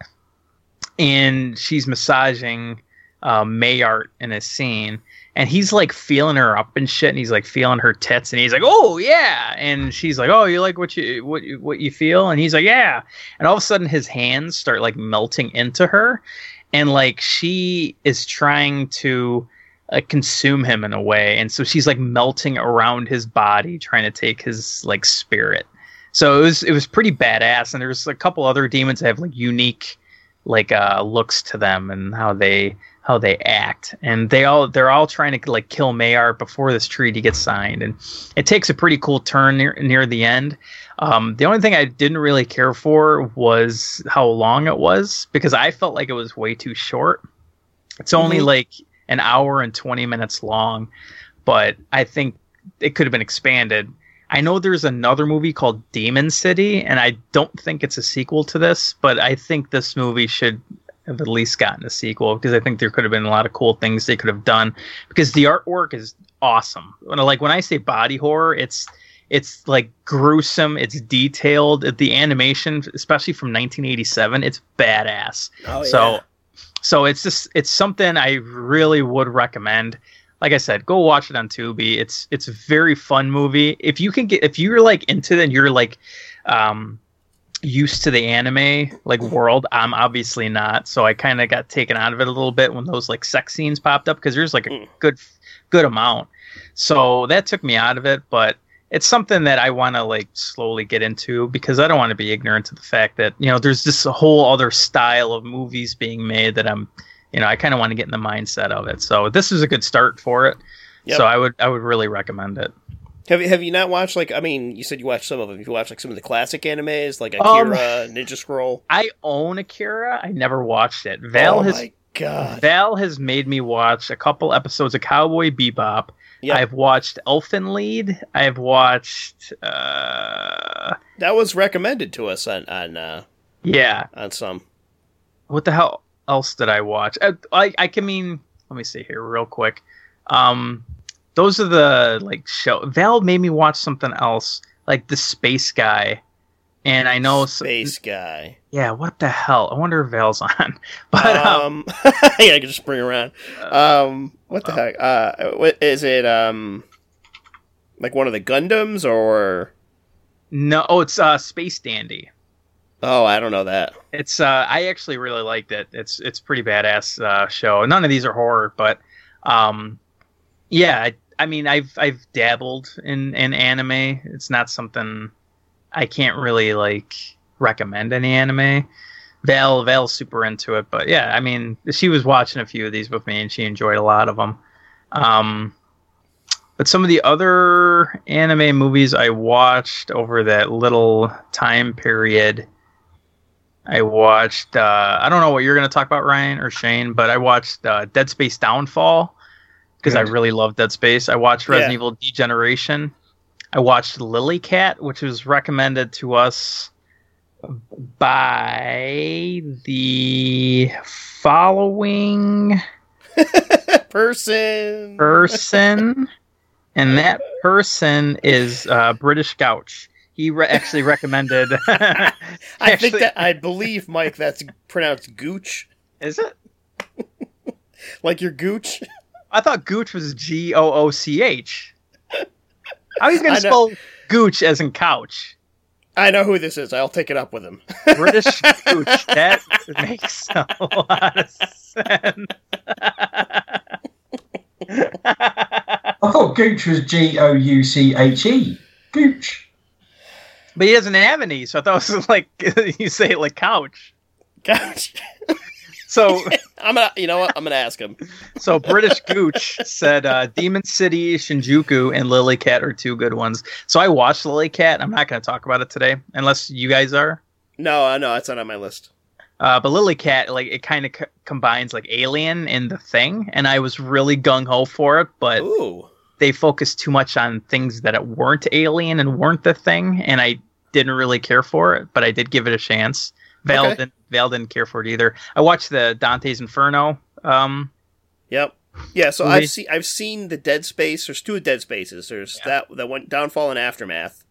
and she's massaging uh, Mayart in a scene and he's like feeling her up and shit and he's like feeling her tits and he's like oh yeah! And she's like oh you like what you what you, what you feel? And he's like yeah! And all of a sudden his hands start like melting into her and like she is trying to uh, consume him in a way and so she's like melting around his body trying to take his like spirit so it was it was pretty badass and there's a couple other demons that have like unique like uh looks to them and how they how they act. And they all they're all trying to like kill Mayart before this treaty gets signed. And it takes a pretty cool turn near, near the end. Um, the only thing I didn't really care for was how long it was because I felt like it was way too short. It's only Mhm. like an hour and 20 minutes long but I think it could have been expanded I know there's another movie called Demon City, and I don't think it's a sequel to this, but I think this movie should have at least gotten a sequel because I think there could have been a lot of cool things they could have done because the artwork is awesome. When, like when I say body horror, it's it's like gruesome, it's detailed. The animation, especially from 1987, it's badass. Oh, So so it's just it's something I really would recommend. Like I said, go watch it on Tubi. It's it's a very fun movie. If you can get if you're like into it and you're like um used to the anime like world, I'm obviously not. So I kind of got taken out of it a little bit when those like sex scenes popped up because there's like a Mm. good good amount. So that took me out of it, but it's something that I want to like slowly get into because I don't want to be ignorant to the fact that you know there's this whole other style of movies being made that I'm you know I kind of want to get in the mindset of it. So this is a good start for it. Yep. So I would I would really recommend it. Have you have you not watched like I mean you said you watched some of them. Have you watched like some of the classic animes like Um, Akira, Ninja Scroll? I own Akira. I never watched it. Val oh has my god! Val has made me watch a couple episodes of Cowboy Bebop. Yep. I've watched Elfen Lied. I've watched uh That was recommended to us on on uh, yeah. on some. what the hell else did I watch? I, I I can mean let me see here real quick. Um those are the like show Val made me watch something else like the space guy. And I know Space guy. yeah, what the hell? I wonder if Val's on. But um, um, yeah, I can just bring around. Um, what the heck? Uh, what is it? Um, like one of the Gundams or? no, oh, it's uh Space Dandy. Oh, I don't know that. It's uh I actually really liked it. It's it's pretty badass uh show. None of these are horror, but um yeah, I, I mean I've I've dabbled in in anime. It's not something I can't really like recommend any anime. Val Val's super into it, but yeah, I mean she was watching a few of these with me and she enjoyed a lot of them. Um but some of the other anime movies I watched over that little time period I watched. Uh, I don't know what you're going to talk about, Ryan or Shane, but I watched uh, Dead Space Downfall because I really love Dead Space. I watched Resident Yeah. Evil Degeneration. I watched Lily Cat, which was recommended to us by the following Person. person, and that person is uh, British Gouch. He re- actually recommended. I Actually- think that I believe Mike. That's pronounced Gooch, is it? like your Gooch. I thought Gooch was G O O C H. How he's I gonna spell Gooch as in couch? I know who this is. I'll take it up with him. British Gooch. That makes a lot of sense. I thought Gooch was G O U C H E. Gooch. But he doesn't have any, so I thought it was like you say it like couch. Couch. So I'm gonna, you know what? I'm gonna ask him. so British Gooch said uh, Demon City, Shinjuku, and Lily Cat are two good ones. So I watched Lily Cat. I'm not going to talk about it today, unless you guys are. No, uh, no, it's not on my list. Uh, but Lily Cat, like it kind of c- combines like Alien and The Thing, and I was really gung ho for it, but Ooh. they focused too much on things that it weren't Alien and weren't The Thing, and I didn't really care for it. But I did give it a chance. Val Okay. didn't. Val didn't care for it either. I watched the Dante's Inferno. Um, Yep. Yeah, so Movie. I've seen I've seen the Dead Space. There's two Dead Spaces. There's that that one Downfall and Aftermath,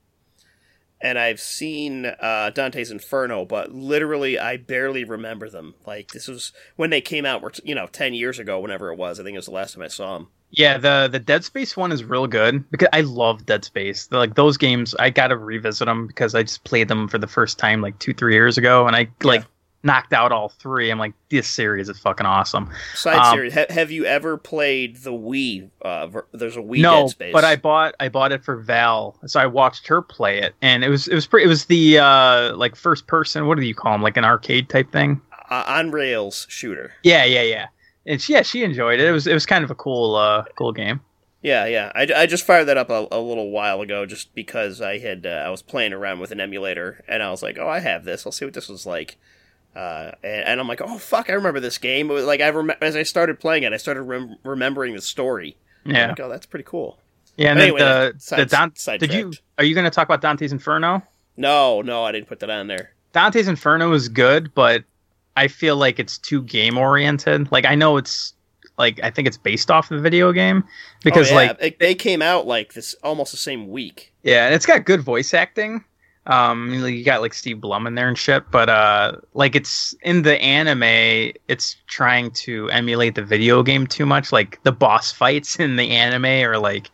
and I've seen uh, Dante's Inferno, but literally I barely remember them. Like this was when they came out, were you know ten years ago, whenever it was. I think it was the last time I saw them. Yeah, the the Dead Space one is real good because I love Dead Space. The- like those games, I gotta revisit them because I just played them for the first time like two three years ago, and I like knocked out all three. I'm like, this series is fucking awesome. Side Um, series. Ha- have you ever played the Wii? Uh, ver- there's a Wii no, Dead Space. but I bought I bought it for Val, so I watched her play it, and it was it was pretty. It was the uh like first person. What do you call them? Like an arcade type thing. uh, on rails shooter. Yeah, yeah, yeah. And she, yeah, she enjoyed it. It was it was kind of a cool uh cool game. Yeah, yeah. I, I just fired that up a, a little while ago just because I had uh, I was playing around with an emulator and I was like, oh, I have this. I'll see what this was like. Uh, and, and I'm like, oh fuck, I remember this game. It was like I rem- as I started playing it, I started rem- remembering the story. Yeah, like, oh, that's pretty cool. yeah. And But then anyway, the the side- Don, sidetracked. did you are you going to talk about Dante's Inferno? No, no, I didn't put that on there. Dante's Inferno is good, but I feel like it's too game oriented. Like I know it's like I think it's based off the video game because oh, yeah. like it, they came out like this almost the same week. yeah, and it's got good voice acting. Um, you got like Steve Blum in there and shit, but uh, like it's in the anime, it's trying to emulate the video game too much. Like the boss fights in the anime are like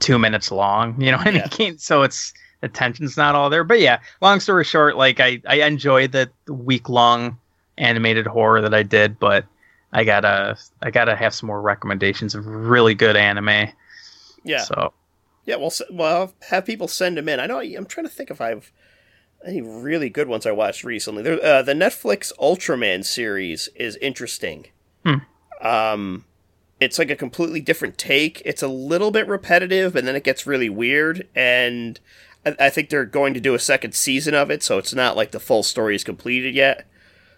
two minutes long. You know what I Yeah. mean? So it's the tension's not all there. But yeah, long story short, like I I enjoyed the week long animated horror that I did, but I gotta I gotta have some more recommendations of really good anime. Yeah, So yeah. Well, well, have people send them in. I know. I'm trying to think if I've any really good ones I watched recently. There, uh, the Netflix Ultraman series is interesting. Hmm. Um, it's like a completely different take. It's a little bit repetitive, and then it gets really weird. And I, I think they're going to do a second season of it, so it's not like the full story is completed yet.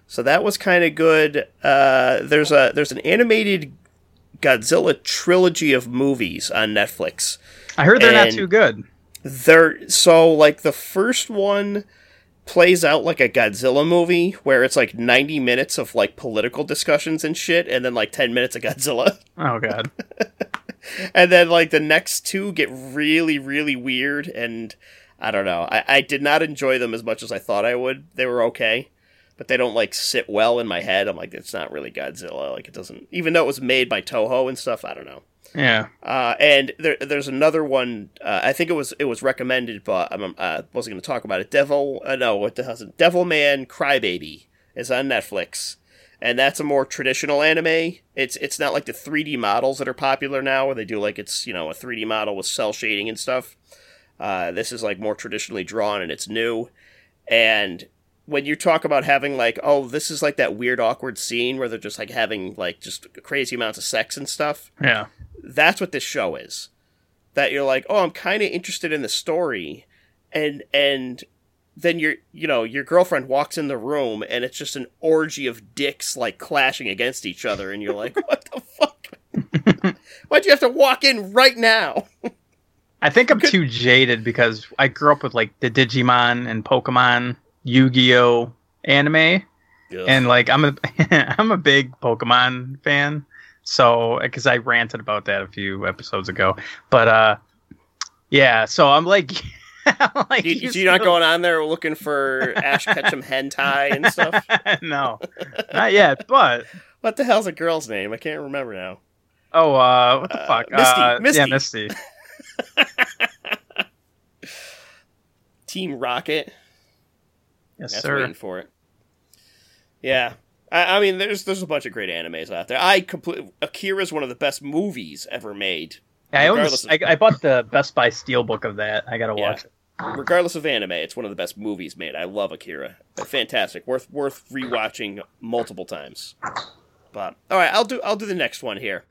So that was kind of good. Uh, there's a there's an animated Godzilla trilogy of movies on Netflix. I heard they're not too good. They're so like the first one plays out like a Godzilla movie where it's like 90 minutes of like political discussions and shit and then like 10 minutes of Godzilla. Oh god. And then like the next two get really really weird and I don't know. I, I did not enjoy them as much as I thought I would. They were okay. But they don't like sit well in my head. I'm like, it's not really Godzilla. Like it doesn't even though it was made by Toho and stuff, I don't know. Yeah. Uh, and there, there's another one. Uh, I think it was it was recommended, but I uh, wasn't going to talk about it. Devil, uh, no, what the hell's it? Devilman Crybaby is on Netflix, and that's a more traditional anime. It's it's not like the 3D models that are popular now, where they do like it's you know a 3D model with cell shading and stuff. Uh, this is like more traditionally drawn, and it's new. And when you talk about having like, oh, this is like that weird awkward scene where they're just like having like just crazy amounts of sex and stuff Yeah. that's what this show is. That you're like, oh, I'm kind of interested in the story, and and then your you know your girlfriend walks in the room and it's just an orgy of dicks like clashing against each other, and you're like, what the fuck? Why'd you have to walk in right now? I think I'm too jaded because I grew up with like the Digimon and Pokemon, Yu-Gi-Oh anime, and like I'm a I'm a big Pokemon fan. So because I ranted about that a few episodes ago, but uh, yeah. So I'm like, like you, you you're not going on there looking for Ash Ketchum hentai and stuff. no, not yet. But What the hell's a girl's name? I can't remember now. oh, uh, what the Uh, fuck? Misty, uh, Misty. Yeah, Misty. Team Rocket. Yes, That's sir. waiting for it. Yeah. I, I mean, there's there's a bunch of great animes out there. I complete Akira is one of the best movies ever made. I, own this, of- I, I bought the Best Buy Steelbook of that. I gotta Yeah. watch it. Regardless of anime, it's one of the best movies made. I love Akira. Fantastic, worth worth rewatching multiple times. But all right, I'll do I'll do the next one here.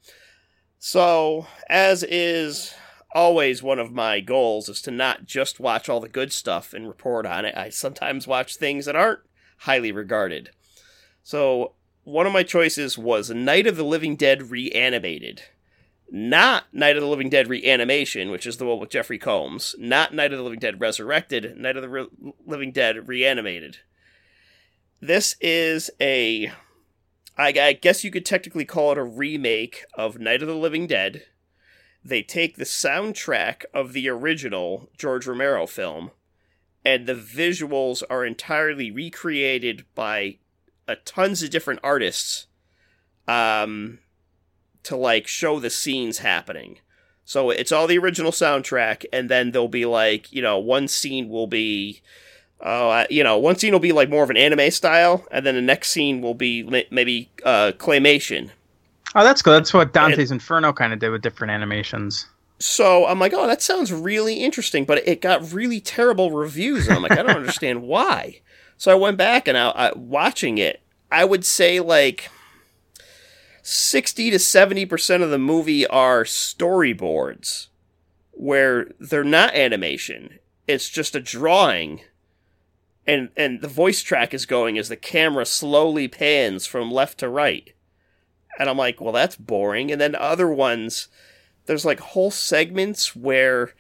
So, as is always one of my goals is to not just watch all the good stuff and report on it. I sometimes watch things that aren't highly regarded. So, one of my choices was Night of the Living Dead reanimated. Not Night of the Living Dead reanimation, which is the one with Jeffrey Combs. Not Night of the Living Dead resurrected. Night of the Re- Living Dead reanimated. This is a I, I guess you could technically call it a remake of Night of the Living Dead. They take the soundtrack of the original George Romero film, and the visuals are entirely recreated by a tons of different artists um, to like show the scenes happening. So it's all the original soundtrack, and then there'll be like you know one scene will be uh, you know, one scene will be like more of an anime style, and then the next scene will be maybe uh, claymation. Oh, that's good. That's what Dante's Inferno kind of did with different animations. So I'm like, oh, that sounds really interesting, but it got really terrible reviews. And I'm like, I don't understand why. So I went back and I, I watching it. I would say like sixty to seventy percent of the movie are storyboards, where they're not animation. It's just a drawing and and the voice track is going as the camera slowly pans from left to right. And I'm like, well, that's boring. And then other ones, there's like whole segments where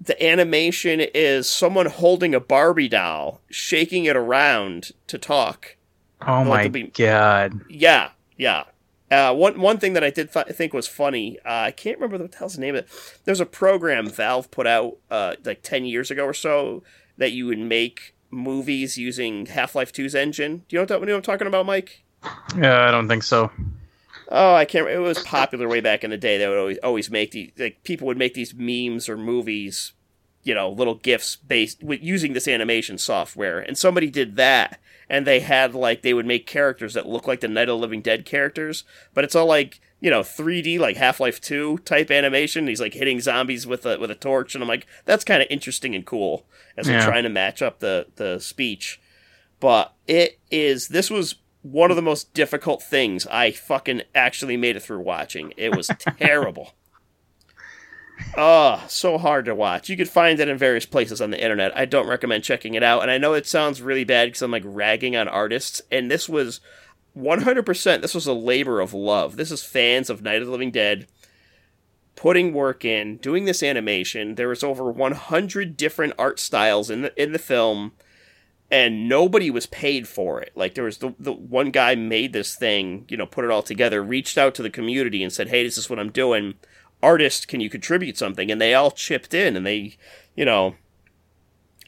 the animation is someone holding a Barbie doll, shaking it around to talk. Oh Like my be- god. Yeah, yeah. Uh, one one thing that I did th- think was funny, uh, I can't remember what the hell's the name of it. There's a program Valve put out uh, like ten years ago or so that you would make movies using Half Life 2's engine. Do you know what, that, you know what I'm talking about, Mike? Yeah, I don't think so. Oh, I can't. It was popular way back in the day. They would always always make these like people would make these memes or movies, you know, little gifs based with using this animation software. And somebody did that, and they had like they would make characters that look like the Night of the Living Dead characters, but it's all like you know 3D like Half Life Two type animation. He's like hitting zombies with a with a torch, and I'm like that's kind of interesting and cool as Yeah. trying to match up the the speech. But it is this was one of the most difficult things I fucking actually made it through watching. It was terrible. Oh, so hard to watch. You could find it in various places on the internet. I don't recommend checking it out. And I know it sounds really bad because I'm like ragging on artists. And this was 100%, this was a labor of love. This is fans of Night of the Living Dead putting work in, doing this animation. There was over 100 different art styles in the, in the film and nobody was paid for it. Like there was the the one guy made this thing, you know, put it all together, reached out to the community and said, "Hey, this is what I'm doing. Artist, can you contribute something?" And they all chipped in and they, you know,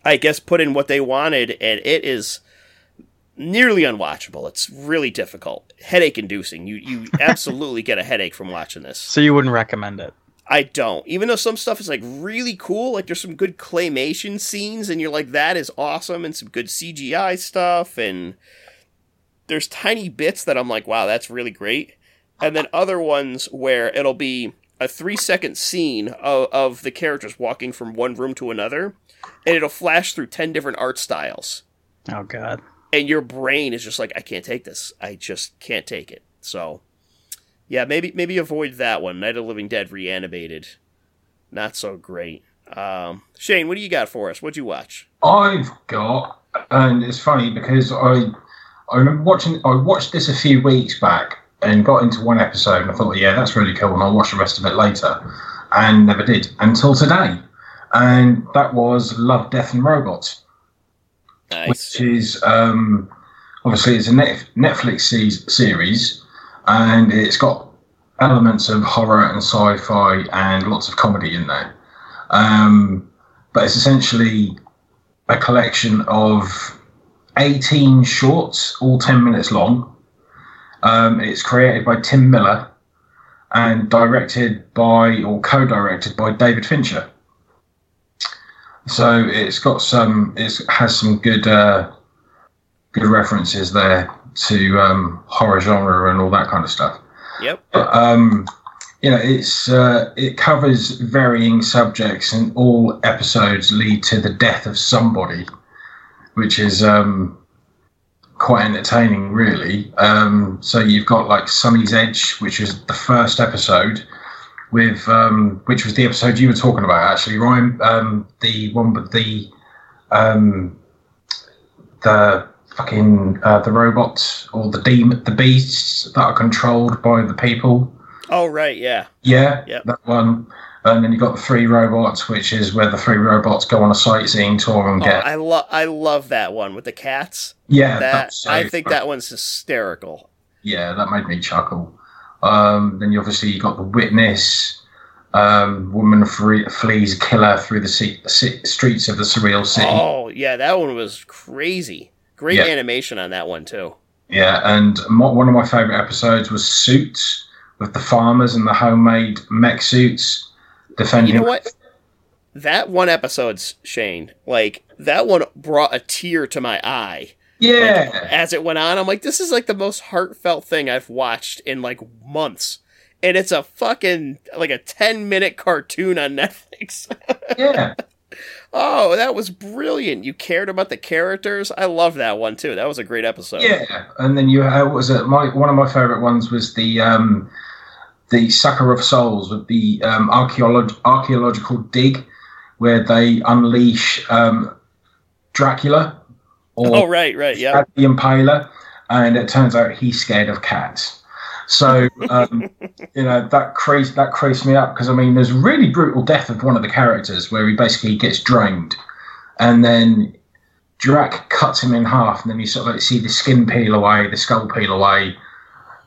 I guess put in what they wanted and it is nearly unwatchable. It's really difficult. Headache inducing. You you absolutely get a headache from watching this. So you wouldn't recommend it? I don't. Even though some stuff is like really cool, like there's some good claymation scenes, and you're like, that is awesome, and some good CGI stuff, and there's tiny bits that I'm like, wow, that's really great. And then other ones where it'll be a three second scene of, of the characters walking from one room to another, and it'll flash through 10 different art styles. Oh god. And your brain is just like, I can't take this. I just can't take it. So, yeah, maybe maybe avoid that one. Night of the Living Dead reanimated. Not so great. Um, Shane, what do you got for us? What'd you watch? I've got, and it's funny because I, I remember watching. I watched this a few weeks back and got into one episode, and I thought, yeah, that's really cool, and I'll watch the rest of it later, and never did until today, and that was Love, Death, and Robots, Nice. which is um, obviously it's a Netflix series, and it's got elements of horror and sci-fi and lots of comedy in there. Um, but it's essentially a collection of 18 shorts, all 10 minutes long. Um, it's created by Tim Miller and directed by or co-directed by David Fincher. So it's got some, it has some good, uh, good references there to um, horror genre and all that kind of stuff. Yep. But, um, you know, it's uh, it covers varying subjects, and all episodes lead to the death of somebody, which is um, quite entertaining, really. Um, so you've got like Sonnie's Edge, which is the first episode, with um, which was the episode you were talking about, actually, Ryan. Um, the one with the um, the fucking uh, the robots or the demon, the beasts that are controlled by the people. Oh right, yeah. Yeah, Yep. that one. And then you've got the three robots, which is where the three robots go on a sightseeing tour and Oh, get. I love I love that one with the cats. yeah, That that's so I think that one's hysterical. Yeah, that made me chuckle. Um, then you obviously you got the witness. Um, woman free, flees killer through the se- se- streets of the surreal city. Oh yeah, that one was crazy. Great Yeah. animation on that one too. Yeah, and mo- one of my favorite episodes was Suits with the farmers and the homemade mech suits defending. You know what? That one episode's Shane, like that one brought a tear to my eye. Like, Yeah, as it went on, I'm like, this is like the most heartfelt thing I've watched in like months. And it's a fucking like a 10 minute cartoon on Netflix. yeah, oh, that was brilliant. You cared about the characters. I love that one too. That was a great episode. yeah. And then you uh, was it? My one of my favorite ones was the um, the Sucker of Souls with the um, archaeolog- archaeological dig, where they unleash um, Dracula or Oh, right, right. Yeah. the Impaler, and it turns out he's scared of cats. So um, you know that crazed that crazed me up because I mean there's really brutal death of one of the characters where he basically gets drained, and then Drac cuts him in half, and then you sort of like see the skin peel away, the skull peel away,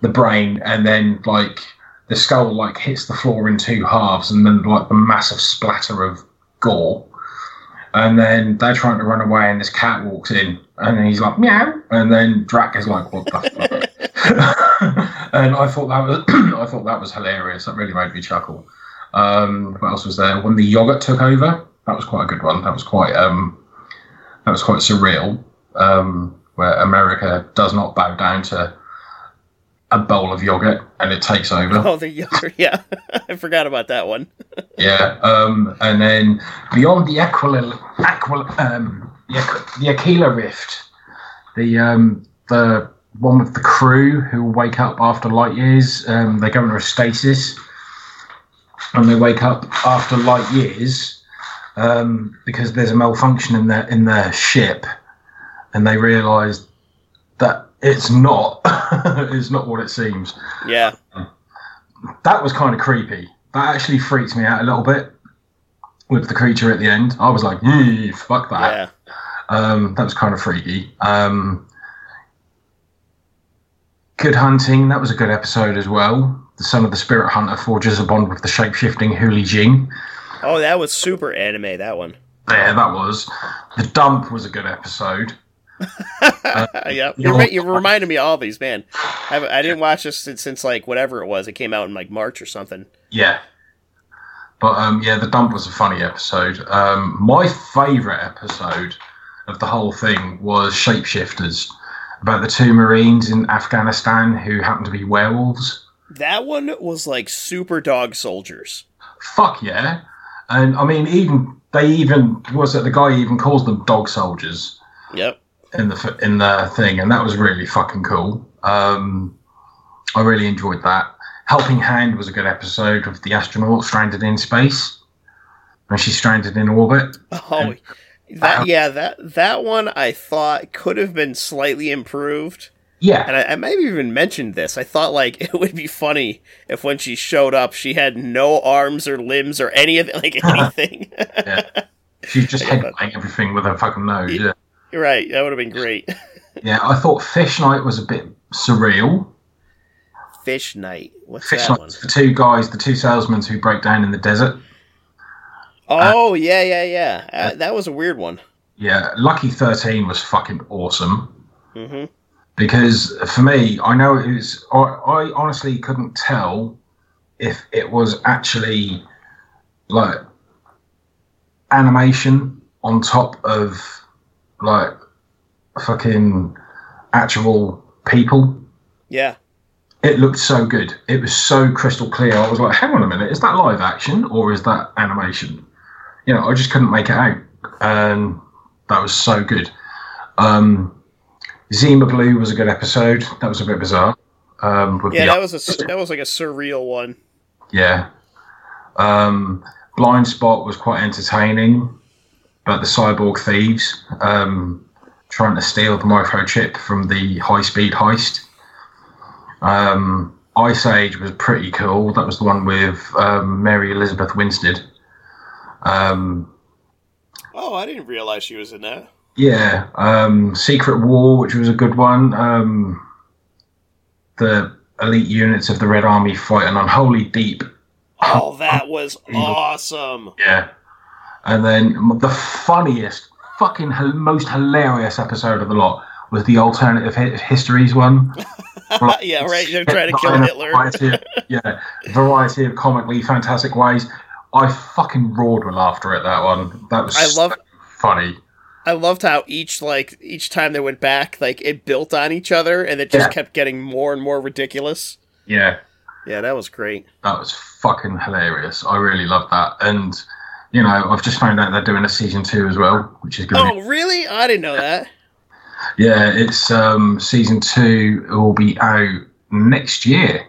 the brain, and then like the skull like hits the floor in two halves, and then like the massive splatter of gore. And then they're trying to run away, and this cat walks in, and he's like meow, and then Drac is like, "What the fuck?" and I thought that was, I thought that was hilarious. That really made me chuckle. Um, what else was there? When the yogurt took over, that was quite a good one. That was quite, um, that was quite surreal. Um, where America does not bow down to a bowl of yogurt, and it takes over. Oh, the younger. Yeah. I forgot about that one. Yeah, um, and then beyond the Aquila, Aquila, um, the Aquila Rift, the um, the one with the crew who wake up after light years. Um, they go into a stasis, and they wake up after light years um, because there's a malfunction in their in their ship, and they realise that it's not it's not what it seems Yeah. that was kind of creepy. That actually freaked me out a little bit with the creature at the end. I was like, "Yee, fuck that." Yeah. Um, that was kind of freaky. Um, good hunting. That was a good episode as well. The son of the spirit hunter forges a bond with the shape shifting Huli Jing. Oh, that was super anime, that one. There, that was. The dump was a good episode. yep. you You, know- re- you reminded me of all these, man. I, I didn't watch this since, since like whatever it was. It came out in like March or something. Yeah. But um, yeah, the dump was a funny episode. Um, my favourite episode of the whole thing was Shapeshifters, about the two Marines in Afghanistan who happened to be werewolves. That one was like super dog soldiers. Fuck yeah! And I mean, even they even was it the guy even calls them dog soldiers Yep. in the in the thing, and that was really fucking cool. Um, I really enjoyed that. Helping Hand was a good episode of the astronaut stranded in space. When she's stranded in orbit. Oh, that yeah that that one I thought could have been slightly improved. Yeah, And I, I maybe even mentioned this. I thought like it would be funny if when she showed up, she had no arms or limbs or any of like anything. she's just Yeah, headbutting everything with her fucking nose. Yeah. You're right. That would have been great. yeah, I thought Fish Night was a bit surreal. Fish night. What's Fish that Night, one? the two guys, the two salesmen who break down in the desert. Oh yeah, yeah, yeah. Uh, that was a weird one. Yeah, Lucky Thirteen was fucking awesome. hmm because for me, I know it was. I, I honestly couldn't tell if it was actually like animation on top of like fucking actual people. Yeah. It looked so good. It was so crystal clear. I was like, hang on a minute, is that live action or is that animation? You know, I just couldn't make it out. And that was so good. Um, Zima Blue was a good episode. That was a bit bizarre. Um, with Yeah, that was a that was like a surreal one. Yeah. Um, Blind Spot was quite entertaining, but the cyborg thieves um, trying to steal the microchip from the high speed heist. Um, Ice Age was pretty cool. That was the one with um, Mary Elizabeth Winstead. Um, Oh, I didn't realize she was in that. yeah, um, Secret War, which was a good one. Um, the elite units of the Red Army fight an unholy Deep Oh, that was awesome. Yeah. And then the funniest, fucking most hilarious episode of the lot was the alternative hi- histories one. yeah, right. They're trying to kill Hitler. Variety of, yeah, variety of comically fantastic ways. I fucking roared with laughter at that one. That was I love- so funny. I loved how each like each time they went back, like it built on each other, and it just Yeah. kept getting more and more ridiculous. Yeah, Yeah, that was great. that was fucking hilarious. I really loved that. And you know, I've just found out they're doing a season two as well, which is to Oh, really? I didn't know that. Yeah, it's um, season two will be out next year,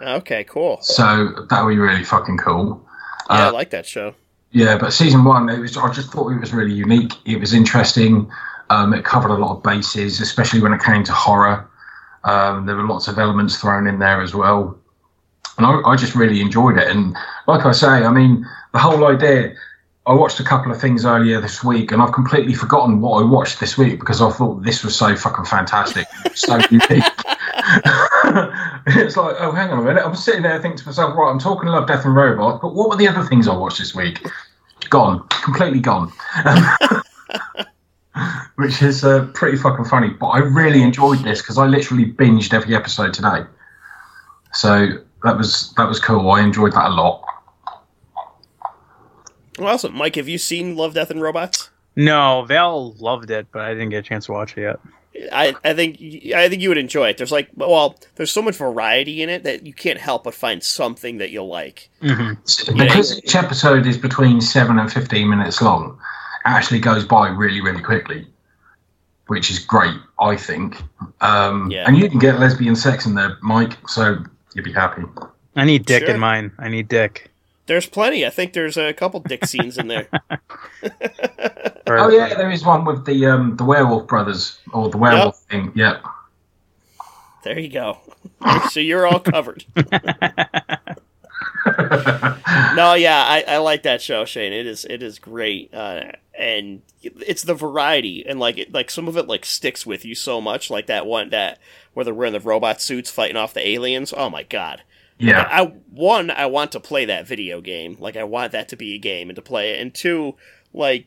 Okay, cool. so that'll be really fucking cool. Yeah, I Uh, like that show. yeah, but season one, it was I just thought it was really unique. It was interesting. Um, it covered a lot of bases, especially when it came to horror. Um, there were lots of elements thrown in there as well, and I, I just really enjoyed it. And like I say, I mean, the whole idea. I watched a couple of things earlier this week, and I've completely forgotten what I watched this week because I thought this was so fucking fantastic, so unique. it's like, oh, hang on a minute. I'm sitting there thinking to myself, right, I'm talking Love, Death, and Robots, but what were the other things I watched this week? Gone, completely gone. Which is uh, pretty fucking funny. But I really enjoyed this because I literally binged every episode today. So that was that was cool. I enjoyed that a lot. Awesome, Mike. Have you seen Love, Death, and Robots? No, Val loved it, but I didn't get a chance to watch it yet. I, I think I think you would enjoy it. There's like well, there's so much variety in it that you can't help but find something that you'll like. Mm-hmm. Because each episode is between seven and fifteen minutes long, it actually goes by really, really quickly, which is great, I think. Um, Yeah. And you can get lesbian sex in there, Mike, so you'd be happy. I need Dick Sure. in mine. I need Dick. There's plenty. I think there's a couple dick scenes in there. Oh yeah, there is one with the um, the werewolf brothers or the werewolf thing. Yep. There you go. so you're all covered. No, yeah, I, I like that show, Shane. It is it is great, uh, and it's the variety and like it, like some of it like sticks with you so much, like that one that where they're wearing the robot suits fighting off the aliens. Oh my god! Yeah. I one, I want to play that video game. Like I want that to be a game and to play it. And two, like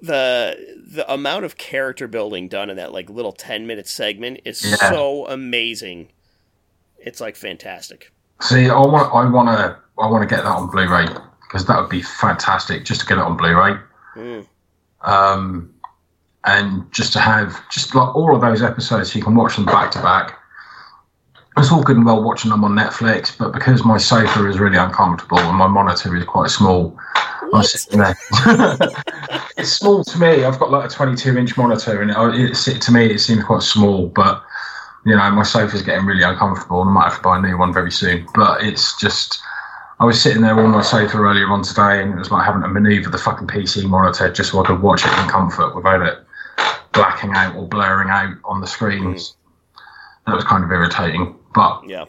the the amount of character building done in that like little ten minute segment is Yeah. so amazing. It's like fantastic. See, I want I want to I want to get that on Blu-ray because that would be fantastic just to get it on Blu-ray. Mm. um, and just to have just like all of those episodes, so you can watch them back to back. It's all good and well watching them on Netflix, but because my sofa is really uncomfortable and my monitor is quite small, I'm sitting there. it's small to me. I've got like a 22 inch monitor, and it, it to me it seems quite small. But you know, my sofa's getting really uncomfortable, and I might have to buy a new one very soon. But it's just. I was sitting there on my sofa earlier on today, and it was like having to manoeuvre the fucking PC monitor just so I could watch it in comfort without it blacking out or blurring out on the screens. Mm. That was kind of irritating. But Yeah.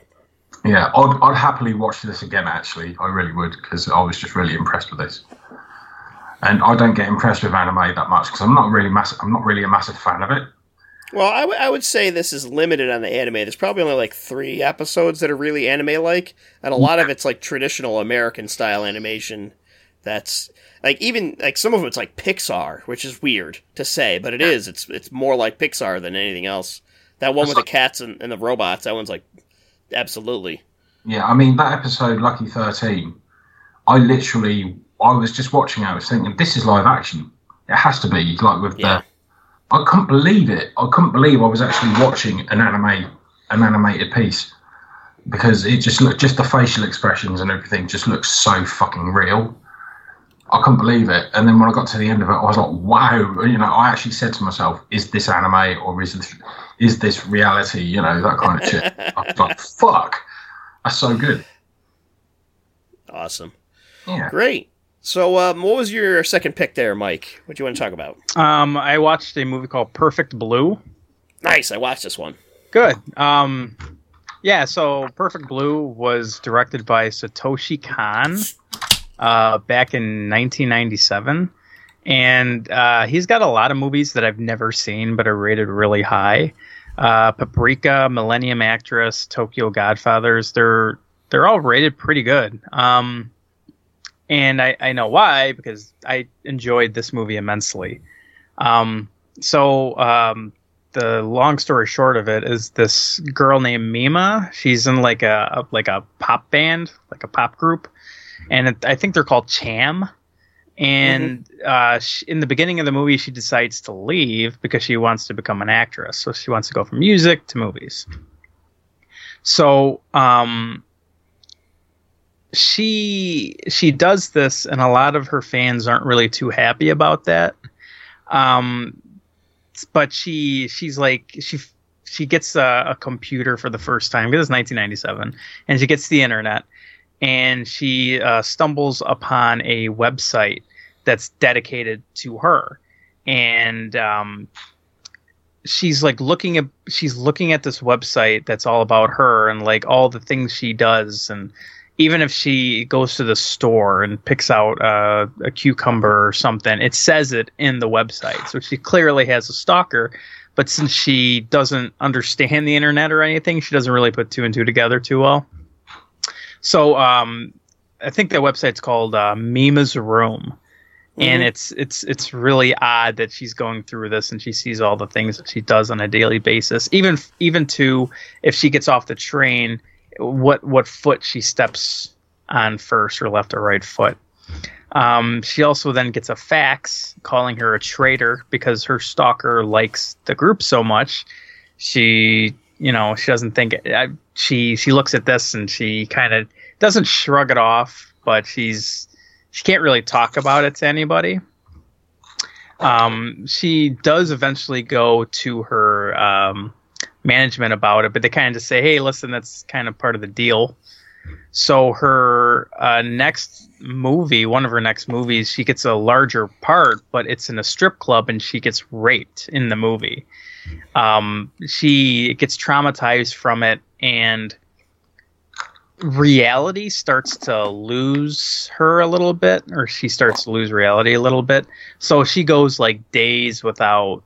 yeah, I'd, I'd happily watch this again. Actually, I really would because I was just really impressed with this. And I don't get impressed with anime that much because I'm not really massive. I'm not really a massive fan of it. Well, I, w- I would say this is limited on the anime. There's probably only like three episodes that are really anime like, and a lot of it's like traditional American style animation. That's like even like some of it's like Pixar, which is weird to say, but it is. It's it's more like Pixar than anything else. That one with the cats and, and the robots, that one's like absolutely. Yeah, I mean that episode, Lucky Thirteen. I literally, I was just watching. it, I was thinking, this is live action. It has to be like with Yeah. I couldn't believe it. I couldn't believe I was actually watching an anime, an animated piece, because it just looked, just the facial expressions and everything just looks so fucking real. I couldn't believe it. And then when I got to the end of it, I was like, wow. You know, I actually said to myself, is this anime or is this, is this reality? You know, that kind of shit. I was like, fuck. That's so good. Awesome. Yeah. Great. So, um, what was your second pick there, Mike? What do you want to talk about? Um, I watched a movie called Perfect Blue. Nice. I watched this one. Good. Um, yeah. So Perfect Blue was directed by Satoshi Kon uh, back in 1997, and uh, he's got a lot of movies that I've never seen but are rated really high. Uh, Paprika, Millennium Actress, Tokyo Godfathers. They're they're all rated pretty good. Um, and I, I know why because I enjoyed this movie immensely. Um, so um, the long story short of it is this girl named Mima. She's in like a, a like a pop band, like a pop group, and it, I think they're called Cham. And uh, she, in the beginning of the movie, she decides to leave because she wants to become an actress. So she wants to go from music to movies. So um, she she does this, and a lot of her fans aren't really too happy about that. Um, but she she's like she she gets a, a computer for the first time because it's 1997, and she gets the internet, and she uh, stumbles upon a website that's dedicated to her, and um, she's like looking at she's looking at this website that's all about her and like all the things she does and even if she goes to the store and picks out uh, a cucumber or something, it says it in the website. So she clearly has a stalker. But since she doesn't understand the internet or anything, she doesn't really put two and two together too well. So um, I think the website's called uh, Mima's Room. And it's it's it's really odd that she's going through this and she sees all the things that she does on a daily basis. Even even to if she gets off the train what what foot she steps on first, or left or right foot. Um, she also then gets a fax calling her a traitor because her stalker likes the group so much. She, you know, she doesn't think it, she she looks at this and she kind of doesn't shrug it off, but she's she can't really talk about it to anybody. Um, she does eventually go to her um, management about it, but they kind of just say, "Hey, listen, that's kind of part of the deal." So her uh, next movie, one of her next movies, she gets a larger part, but it's in a strip club, and she gets raped in the movie. Um, she gets traumatized from it, and reality starts to lose her a little bit, or she starts to lose reality a little bit. So she goes like days without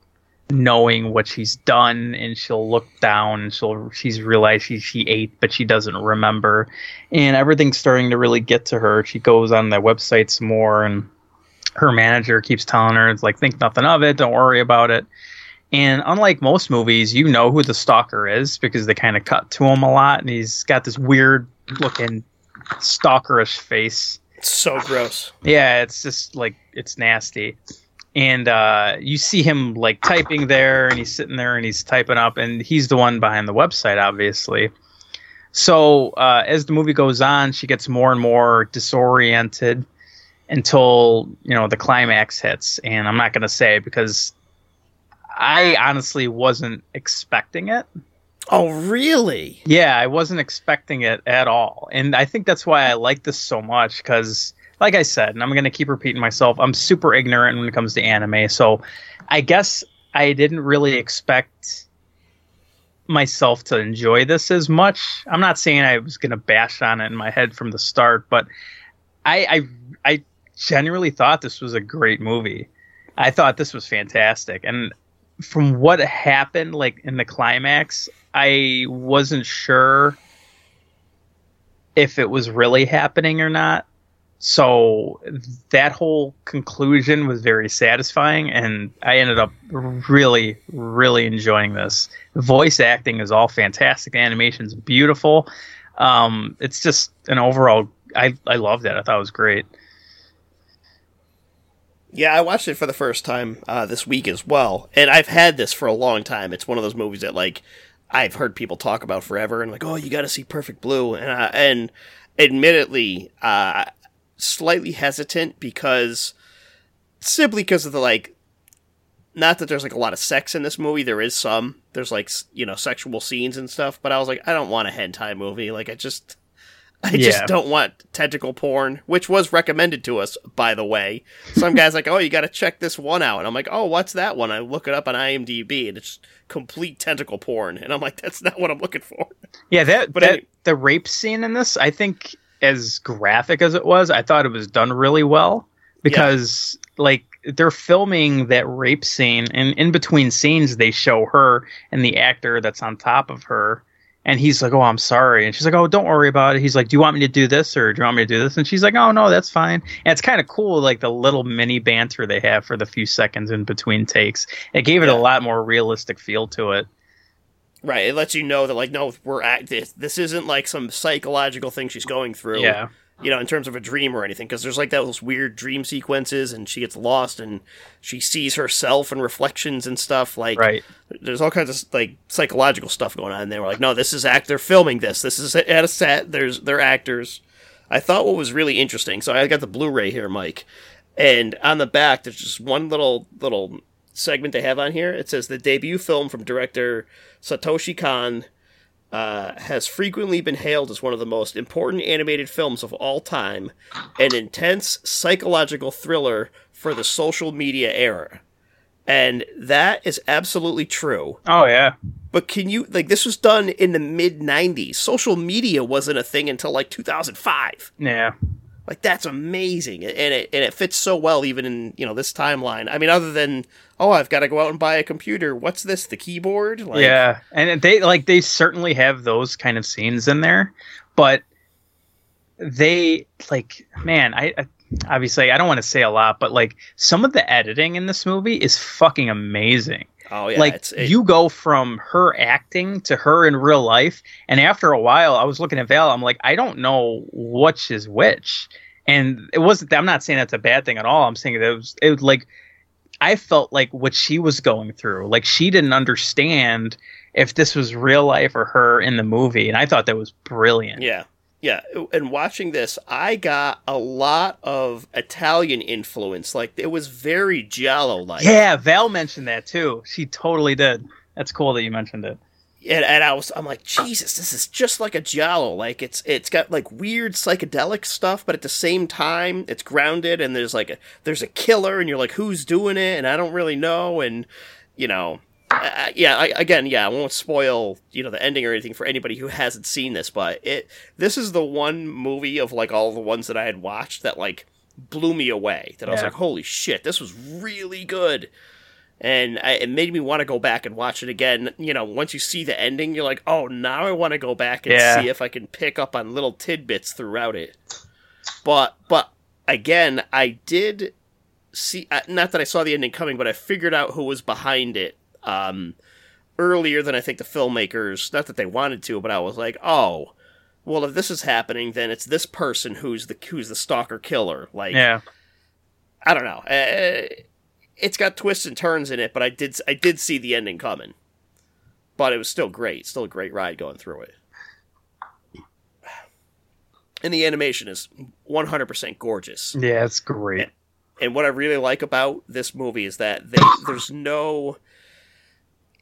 knowing what she's done and she'll look down and she'll she's realized she, she ate but she doesn't remember. And everything's starting to really get to her. She goes on the website some more and her manager keeps telling her it's like think nothing of it. Don't worry about it and unlike most movies you know who the stalker is because they kind of cut to him a lot and he's got this weird looking stalkerish face. It's so gross. yeah it's just like it's nasty. And uh, you see him like typing there and he's sitting there and he's typing up and he's the one behind the website obviously. So uh, as the movie goes on she gets more and more disoriented until you know the climax hits. And i'm not going to say because i honestly wasn't expecting it Oh, really? yeah i wasn't expecting it at all and i think that's why i like this so much because like I said, and I'm going to keep repeating myself, I'm super ignorant when it comes to anime. So I guess I didn't really expect myself to enjoy this as much. I'm not saying I was going to bash on it in my head from the start, but I, I, I genuinely thought this was a great movie. I thought this was fantastic. And from what happened, like in the climax, I wasn't sure if it was really happening or not. So that whole conclusion was very satisfying and i ended up really really enjoying this. Voice acting is all fantastic. Animation's beautiful. Um, it's just an overall i i loved it. I thought it was great Yeah, I watched it for the first time uh, this week as well, and I've had this for a long time. It's one of those movies that like I've heard people talk about forever, and like, oh, you got to see Perfect Blue, and uh, and admittedly, uh, slightly hesitant because simply because of the like, not that there's like a lot of sex in this movie. There is some. There's like you know sexual scenes and stuff, but I was like, I don't want a hentai movie. Like, I just. I just don't want tentacle porn, which was recommended to us, by the way. Some guy's like, "Oh, you got to check this one out," and I'm like, "Oh, what's that one?" I look it up on IMDb, and it's complete tentacle porn, and I'm like, "That's not what I'm looking for." Yeah, that But that any- the rape scene in this, I think, as graphic as it was, I thought it was done really well because like they're filming that rape scene, and in between scenes, they show her and the actor that's on top of her. And he's like, "Oh, I'm sorry," and she's like, "Oh, don't worry about it." He's like, "Do you want me to do this, or do you want me to do this?" And she's like, "Oh, no, that's fine." And it's kind of cool, like the little mini banter they have for the few seconds in between takes. It gave it Yeah. a lot more realistic feel to it. Right? It lets you know that, like, no, we're act. This, this isn't like some psychological thing she's going through. Yeah, you know, in terms of a dream or anything, because there's like those weird dream sequences, and she gets lost, and she sees herself and reflections and stuff. Like, right. there's all kinds of like psychological stuff going on. And they were like, no, this is act. They're filming this. This is at a set. There's they're actors. I thought what was really interesting. So I got the Blu-ray here, Mike, and on the back there's just one little little segment they have on here. It says the debut film from director Satoshi Kon. Uh, has frequently been hailed as one of the most important animated films of all time, an intense psychological thriller for the social media era. And that is absolutely true. Oh yeah. But can you like this was done in the mid 90s. Social media wasn't a thing until like 2005. Yeah. Like that's amazing. And it and it fits so well even in, you know, this timeline. I mean other than oh, I've got to go out and buy a computer. What's this? The keyboard? Like yeah. And they like they certainly have those kind of scenes in there, but they like man, I, I obviously I don't want to say a lot, but like some of the editing in this movie is fucking amazing. Oh yeah, like it, you go from her acting to her in real life, and after a while, I was looking at Val. I'm like, I don't know which is which, and it wasn't. I'm not saying that's a bad thing at all. I'm saying that it was. It was like I felt like what she was going through. Like she didn't understand if this was real life or her in the movie, and I thought that was brilliant. Yeah. Yeah, and watching this, I got a lot of Italian influence. Like it was very giallo like. Yeah, Val mentioned that too. She totally did. That's cool that you mentioned it. And, and I was I'm like Jesus, this is just like a giallo. Like it's it's got like weird psychedelic stuff, but at the same time it's grounded. And there's like a there's a killer, and you're like, who's doing it? And I don't really know. And you know, uh, yeah, I, again, yeah, I won't spoil you know the ending or anything for anybody who hasn't seen this, but it this is the one movie of like all the ones that I had watched that like blew me away. That I was like, holy shit, this was really good and I, it made me want to go back and watch it again. You know, once you see the ending, you're like, oh, now I want to go back and Yeah. see if I can pick up on little tidbits throughout it. But but again, I did see uh, not that I saw the ending coming, but I figured out who was behind it um, earlier than I think the filmmakers. Not that they wanted to, but I was like, oh. Well, if this is happening, then it's this person who's the who's the stalker killer. Like, Yeah. I don't know. Uh, it's got twists and turns in it, but I did I did see the ending coming. But it was still great. Still a great ride going through it. And the animation is 100% gorgeous. Yeah, it's great. And what I really like about this movie is that they, there's no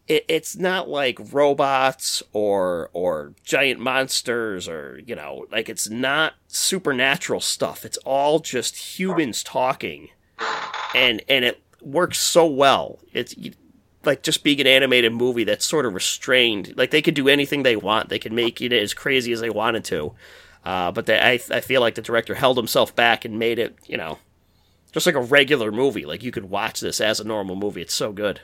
it, it's not like robots or or giant monsters or you know like it's not supernatural stuff it's all just humans talking and and it works so well. It's like just being an animated movie that's sort of restrained. Like they could do anything they want. They could make it as crazy as they wanted to. Uh, but they, I, I feel like the director held himself back and made it you know just like a regular movie. Like you could watch this as a normal movie. It's so good.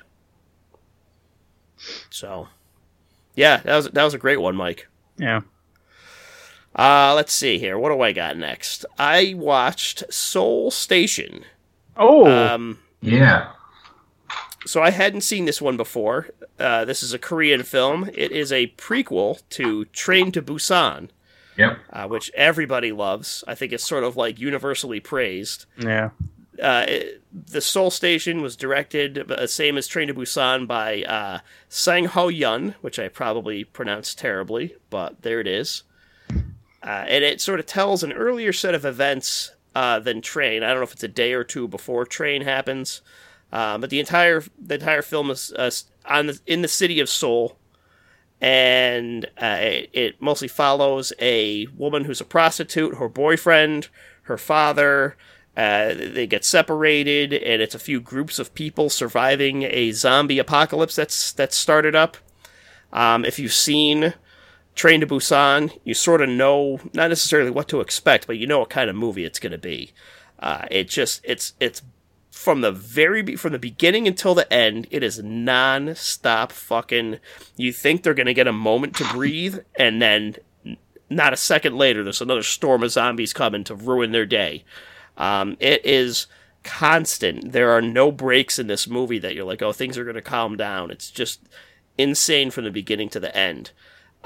So yeah that was that was a great one mike. Yeah. uh, let's see here. What do I got next? I watched Seoul Station. Oh, Um, Yeah. so I hadn't seen this one before. Uh, this is a Korean film. It is a prequel to Train to Busan, Yep. uh, which everybody loves. I think it's sort of like universally praised. yeah. uh, it- the Seoul Station was directed, uh, same as Train to Busan, by uh, Sang Ho Yun, which I probably pronounced terribly, but there it is. Uh, and it sort of tells an earlier set of events uh, than Train. I don't know if it's a day or two before Train happens, uh, but the entire the entire film is uh, on the, in the city of Seoul, and uh, it, it mostly follows a woman who's a prostitute, her boyfriend, her father. Uh, they get separated, and it's a few groups of people surviving a zombie apocalypse that's that's started up. Um, if you've seen Train to Busan, you sort of know not necessarily what to expect, but you know what kind of movie it's going to be. Uh, it just it's it's from the very be- from the beginning until the end. It is non-stop fucking. You think they're going to get a moment to breathe, and then not a second later, there's another storm of zombies coming to ruin their day. Um, it is constant. There are no breaks in this movie that you're like, oh, things are going to calm down. It's just insane from the beginning to the end.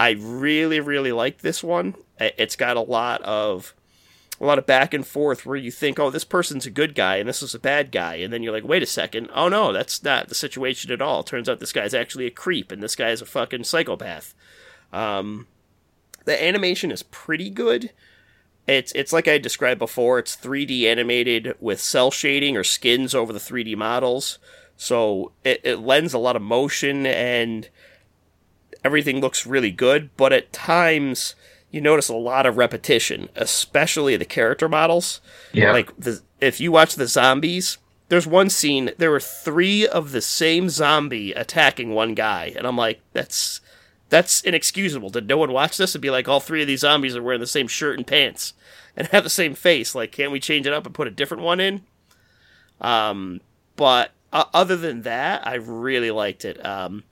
I really, really like this one. It's got a lot of a lot of back and forth where you think, oh, this person's a good guy and this is a bad guy, and then you're like, wait a second, oh no, that's not the situation at all. Turns out this guy's actually a creep and this guy's a fucking psychopath. Um, the animation is pretty good. It's it's like I described before. It's 3D animated with cell shading or skins over the 3D models, so it, it lends a lot of motion and everything looks really good. But at times, you notice a lot of repetition, especially the character models. Yeah. Like the if you watch the zombies, there's one scene. There were three of the same zombie attacking one guy, and I'm like, that's that's inexcusable. Did no one watch this and be like, all three of these zombies are wearing the same shirt and pants and have the same face? Like, can't we change it up and put a different one in? Um, but uh, other than that, I really liked it. Um,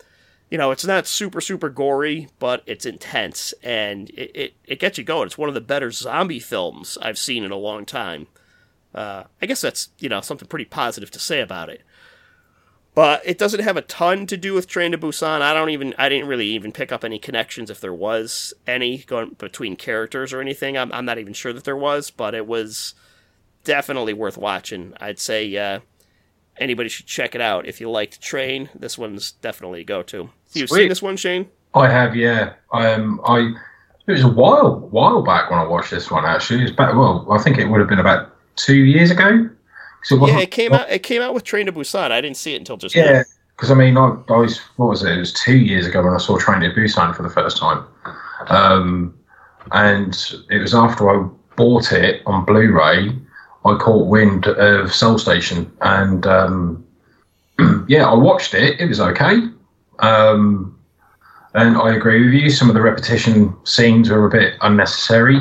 you know, it's not super super gory, but it's intense and it, it, it gets you going. It's one of the better zombie films I've seen in a long time. Uh, I guess that's you know something pretty positive to say about it. But it doesn't have a ton to do with Train to Busan. I don't even I didn't really even pick up any connections if there was any going between characters or anything. I'm I'm not even sure that there was, but it was definitely worth watching. I'd say uh, anybody should check it out if you liked Train. This one's definitely a go to. You've Sweet. seen this one, Shane? I have, yeah. Um, I it was a while while back when I watched this one. Actually, it's was back. Well, I think it would have been about two years ago. it Yeah, it came out. It came out with Train to Busan. I didn't see it until just. Yeah, because I mean, I, I was what was it? It was two years ago when I saw Train to Busan for the first time, um, and it was after I bought it on Blu-ray. I caught wind of Seoul Station, and um, yeah, I watched it. It was okay, um, and I agree with you. Some of the repetition scenes were a bit unnecessary,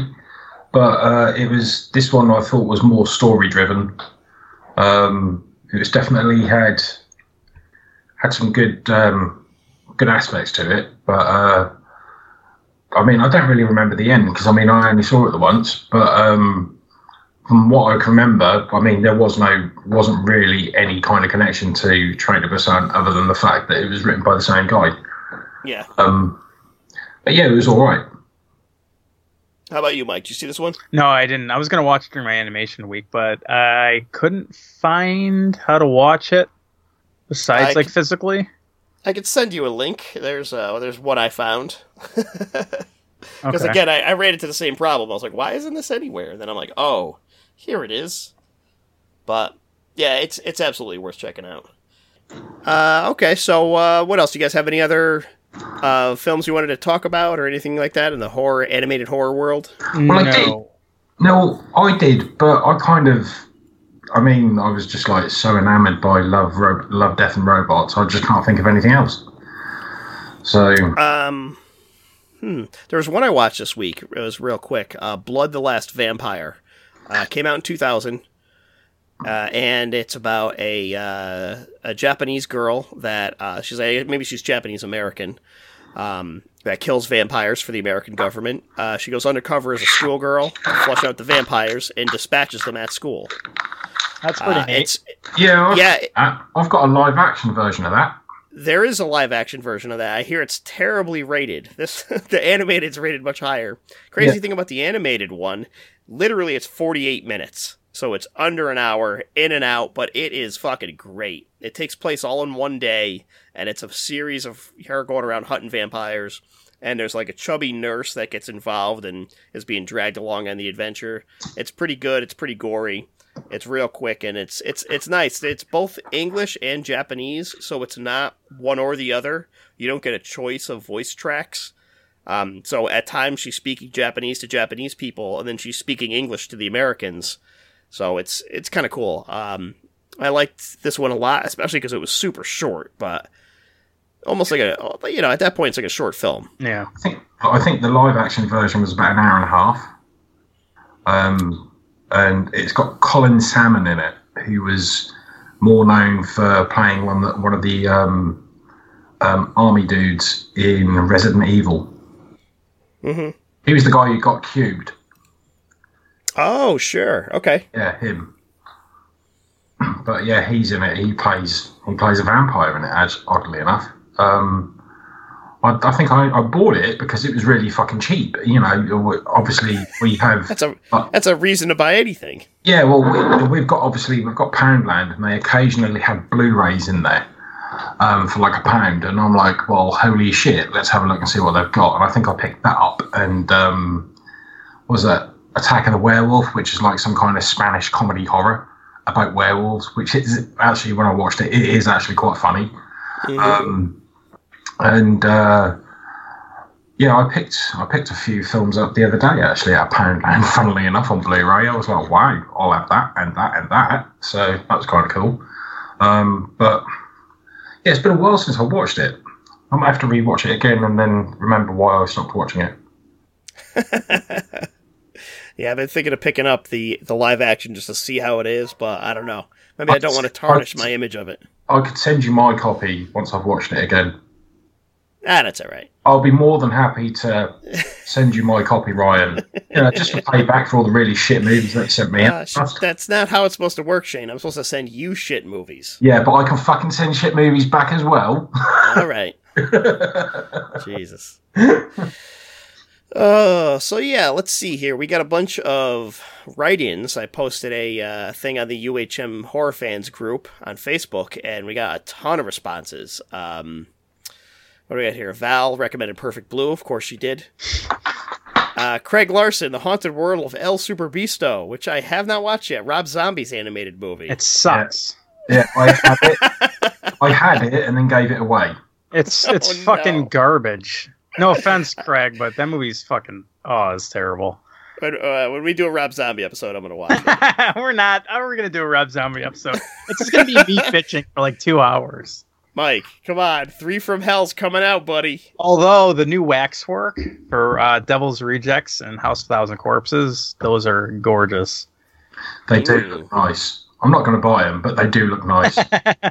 but uh, it was this one I thought was more story-driven. Um, it was definitely had had some good um, good aspects to it, but uh, I mean, I don't really remember the end because I mean, I only saw it the once. But um, from what I can remember, I mean, there was no wasn't really any kind of connection to Train to Busan other than the fact that it was written by the same guy. Yeah. Um, but yeah, it was all right. How about you, Mike? Did you see this one? No, I didn't. I was gonna watch it during my animation week, but I couldn't find how to watch it besides I like c- physically. I could send you a link. There's uh, there's one I found. Because Okay. again, I, I ran into the same problem. I was like, why isn't this anywhere? And then I'm like, oh, here it is. But yeah, it's it's absolutely worth checking out. Uh, okay, so uh, what else? Do you guys have any other uh, films you wanted to talk about or anything like that in the horror animated horror world? Well, I did. no. No, I did, but I kind of. I mean, I was just like so enamored by Love, Ro- Love, Death, and Robots. I just can't think of anything else. So Um, hmm. There was one I watched this week. It was real quick. Uh, Blood the Last Vampire. Uh, came out in 2000. Uh, and it's about a uh, a Japanese girl that uh, she's a, maybe she's Japanese American um, that kills vampires for the American government. Uh, she goes undercover as a schoolgirl to flush out the vampires and dispatches them at school. That's pretty Uh, neat. it's yeah, I've, yeah, I've got a live action version of that. There is a live action version of that. I hear it's terribly rated. This the animated's rated much higher. Crazy Yeah. thing about the animated one, literally it's 48 minutes. So it's under an hour, in and out, but it is fucking great. It takes place all in one day, and it's a series of her going around hunting vampires. And there's like a chubby nurse that gets involved and is being dragged along on the adventure. It's pretty good. It's pretty gory. It's real quick and it's it's it's nice. It's both English and Japanese, so it's not one or the other. You don't get a choice of voice tracks. Um, so at times she's speaking Japanese to Japanese people, and then she's speaking English to the Americans. So it's it's kind of cool. Um, I liked this one a lot, especially because it was super short, but almost like a you know at that point it's like a short film. Yeah. I think I think the live action version was about an hour and a half. Um, and it's got Colin Salmon in it, who was more known for playing one that one of the um, um, army dudes in Resident Evil. hmm He was the guy who got cubed. Oh sure, okay. Yeah, him. But yeah, he's in it. He plays he plays a vampire in it. As oddly enough, um, I, I think I, I bought it because it was really fucking cheap. You know, obviously we have That's a uh, that's a reason to buy anything. Yeah, well, we, we've got obviously we've got Poundland, and they occasionally have Blu-rays in there um, for like a pound, and I'm like, well, holy shit, let's have a look and see what they've got. And I think I picked that up, and um, was that Attack of the Werewolf, which is like some kind of Spanish comedy horror about werewolves, which is actually when I watched it, it is actually quite funny. Mhm. Um, and uh, yeah, I picked I picked a few films up the other day actually at Poundland. Funnily enough, on Blu-ray, I was like, wow, I'll have that and that and that. So that was kind of cool. Um, but yeah, it's been a while since I watched it. I might have to rewatch it again and then remember why I stopped watching it. yeah, I've been thinking of picking up the the live action just to see how it is, but I don't know. Maybe I don't want to tarnish my image of it. I could send you my copy once I've watched it again. Ah, that's all right. I'll be more than happy to send you my copy, Ryan. You know, just to pay back for all the really shit movies that you sent me. Uh, that's not how it's supposed to work, Shane. I'm supposed to send you shit movies. Yeah, but I can fucking send shit movies back as well. All right. Jesus. Uh, so yeah, let's see here. We got a bunch of write-ins. I posted a uh, thing on the UHM horror fans group on Facebook, and we got a ton of responses. Um, what do we got here? Val recommended Perfect Blue. Of course, she did. Uh, Craig Larson, The Haunted World of El Superbeasto, which I have not watched yet. Rob Zombie's animated movie. It sucks. yeah, I had it. I had it and then gave it away. It's Oh, it's fucking no. garbage. No offense, Craig, but that movie's fucking oh, it's terrible. When, uh, when we do a Rob Zombie episode, I'm going to watch it. we're not. oh, We're gonna do a Rob Zombie episode. It's just gonna be me bitching for like two hours. Mike, come on. Three from Hell's coming out, buddy. Although the new waxwork for uh, Devil's Rejects and House of a Thousand Corpses, those are gorgeous. They do look nice. I'm not going to buy them, but they do look nice.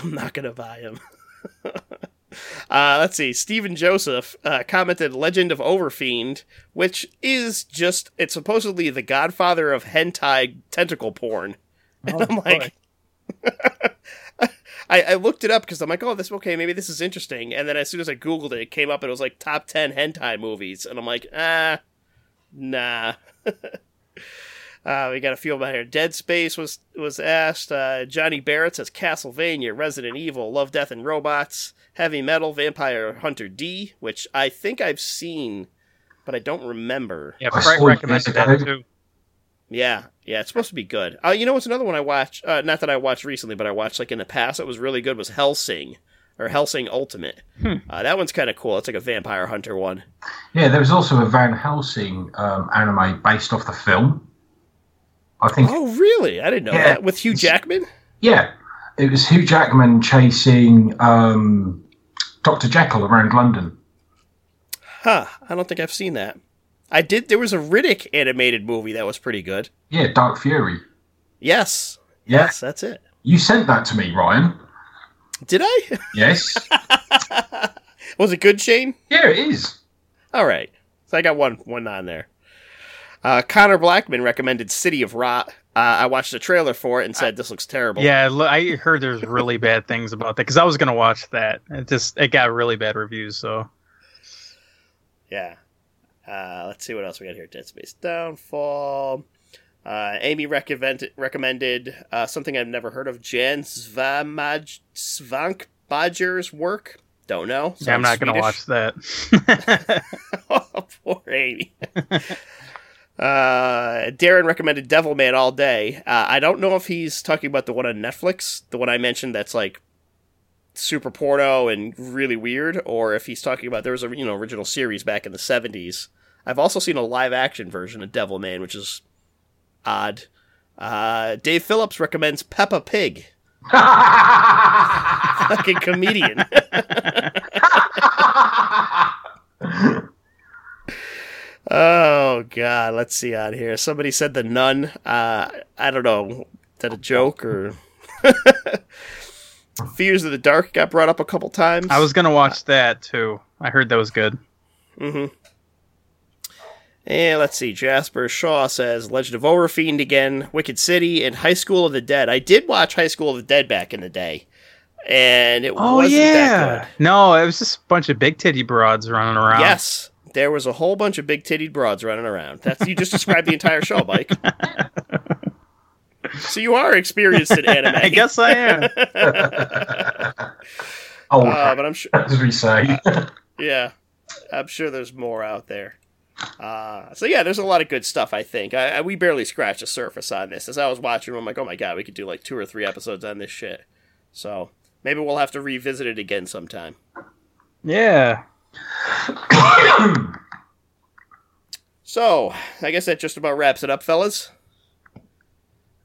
I'm not gonna buy them. uh, let's see. Stephen Joseph uh, commented "Legend of Overfiend," which is just it's supposedly the godfather of hentai tentacle porn. And Oh, I'm like, I, I looked it up because I'm like, oh, this okay, maybe this is interesting. And then as soon as I googled it, it came up and it was like top ten hentai movies, and I'm like, ah, nah. Uh, we got a few about here. Dead Space was was asked. Uh, Johnny Barrett says Castlevania, Resident Evil, Love, Death, and Robots, Heavy Metal, Vampire Hunter D, which I think I've seen, but I don't remember. yeah, I Craig recommended that too. Yeah, yeah, it's supposed to be good. Uh, you know what's another one I watched? Uh, not that I watched recently, but I watched like in the past. That was really good. Was Hellsing or Hellsing Ultimate? Hmm. Uh, that one's kind of cool. It's like a vampire hunter one. yeah, there was also a Van Helsing um, anime based off the film. I think, Oh, really? I didn't know Yeah. that. With Hugh Jackman. yeah, it was Hugh Jackman chasing um, Dr. Jekyll around London. Huh? I don't think I've seen that. I did. There was a Riddick animated movie that was pretty good. Yeah, Dark Fury. Yes. Yeah. Yes, that's it. You sent that to me, Ryan. Did I? Yes. was it good, Shane? yeah, it is. All right. So I got one one on there. Uh, Connor Blackman recommended City of Rot. Uh, I watched the trailer for it and said this looks terrible. Yeah, I heard there's really bad things about that because I was gonna watch that. It just it got really bad reviews. So Yeah. Uh, let's see what else we got here. Dead Space Downfall. Uh, Amy recommend, recommended uh, something I've never heard of Jan Svamaj, Svankbajer's work. Don't know. Yeah, I'm not going to watch that. oh, poor Amy. uh, Darren recommended Devil Devilman all day. Uh, I don't know if he's talking about the one on Netflix, the one I mentioned that's like super porno and really weird, or if he's talking about there was a you know original series back in the '70s. I've also seen a live action version of Devilman, which is odd. Uh, Dave Phillips recommends Peppa Pig, fucking comedian. Oh God, let's see on here. Somebody said the nun. Uh, I don't know. Is that a joke or? Fears of the Dark got brought up a couple times. I was going to watch that too. I heard that was good. Mm-hmm. And let's see. Jasper Shaw says Legend of Overfiend again, Wicked City, and High School of the Dead. I did watch High School of the Dead back in the day, and it Oh wasn't yeah. that No, it was just a bunch of big titty broads running around. Yes, there was a whole bunch of big tittied broads running around. That's you just described the entire show, Mike. so you are experienced in anime. I guess I am. oh, Uh, but I'm sure. as we say. Yeah, I'm sure there's more out there. Uh, so yeah, there's a lot of good stuff. I think I, I, we barely scratched the surface on this. As I was watching, I'm like, oh my god, we could do like two or three episodes on this shit. So maybe we'll have to revisit it again sometime. Yeah. So I guess that just about wraps it up, fellas.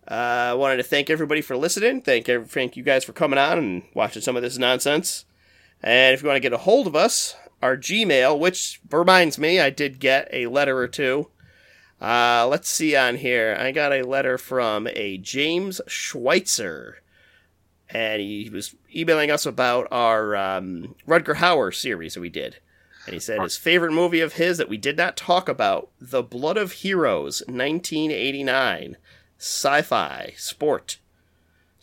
Uh, I wanted to thank everybody for listening. Thank thank you guys for coming on and watching some of this nonsense. And if you want to get a hold of us, our Gmail, which reminds me, I did get a letter or two. Uh, let's see on here. I got a letter from a James Schweitzer, and he was emailing us about our um, Rutger Hauer series that we did. And he said his favorite movie of his that we did not talk about, The Blood of Heroes, 1989, sci-fi sport.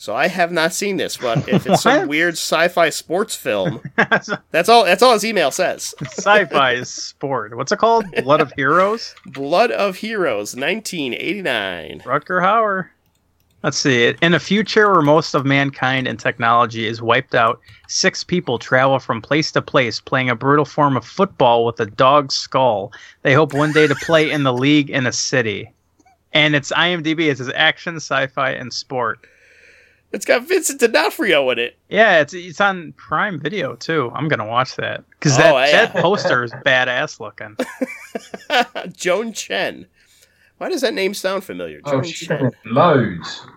So I have not seen this, but if it's some weird sci-fi sports film, that's all. That's all his email says. Sci-fi is sport. What's it called? Blood of Heroes? Blood of Heroes, 1989. Rutger Hauer. Let's see. In a future where most of mankind and technology is wiped out, six people travel from place to place playing a brutal form of football with a dog's skull. They hope one day to play in the league in a city. And it's IMDb. It says action, sci-fi, and sport. It's got Vincent D'Onofrio in it. Yeah, it's it's on Prime Video too. I'm gonna watch that because Oh, that, yeah. that poster is badass looking. Joan Chen. Why does that name sound familiar? oh, Joan she's Chen. in loads. Well,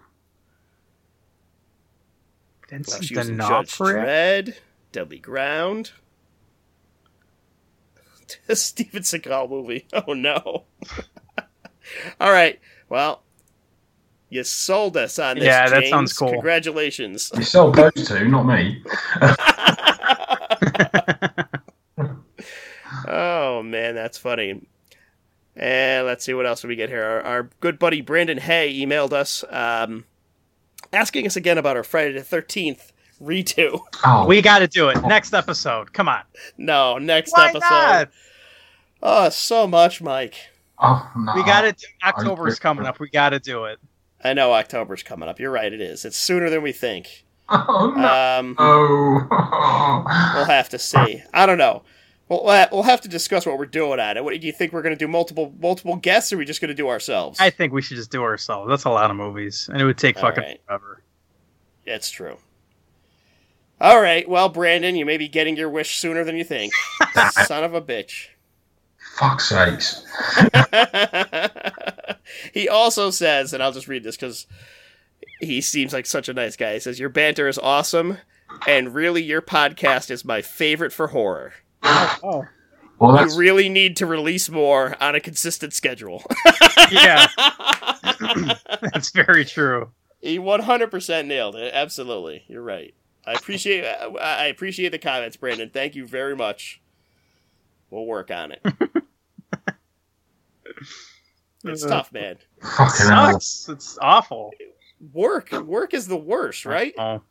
Vincent she was in Judge D'Onofrio. Dredd, Deadly Ground. A Steven Seagal movie. Oh no. All right. Well, you sold us on this. Yeah, that sounds cool. Congratulations. You sold those two, not me. oh man, that's funny. And let's see what else do we get here. Our, our good buddy Brandon Hay emailed us, um, asking us again about our Friday the Thirteenth redo. Oh, We got to do it next episode. Come on. No, next Why episode. not? Oh, so much, Mike. oh no. We got to do. October's coming up. We got to do it. I know October's coming up. You're right. It is. It's sooner than we think. Oh no. Um, Oh. we'll have to see. I don't know. We'll we'll we'll have to discuss what we're doing at it. What do you think? We're going to do multiple multiple guests, or are we just going to do ourselves? I think we should just do ourselves. That's a lot of movies, and it would take All fucking right. forever. That's true. All right. Well, Brandon, you may be getting your wish sooner than you think. Son of a bitch. Fuck's sakes. he also says, and I'll just read this because he seems like such a nice guy. He says, Your banter is awesome, and really, your podcast is my favorite for horror. Oh, oh. Well, that's You really need to release more on a consistent schedule. yeah, that's very true. he 100% nailed it. Absolutely. You're right. I appreciate I appreciate the comments, Brandon. Thank you very much. We'll work on it. It's tough, man. fucking hell. Sucks. It's awful. Work, work is the worst, right? Oh,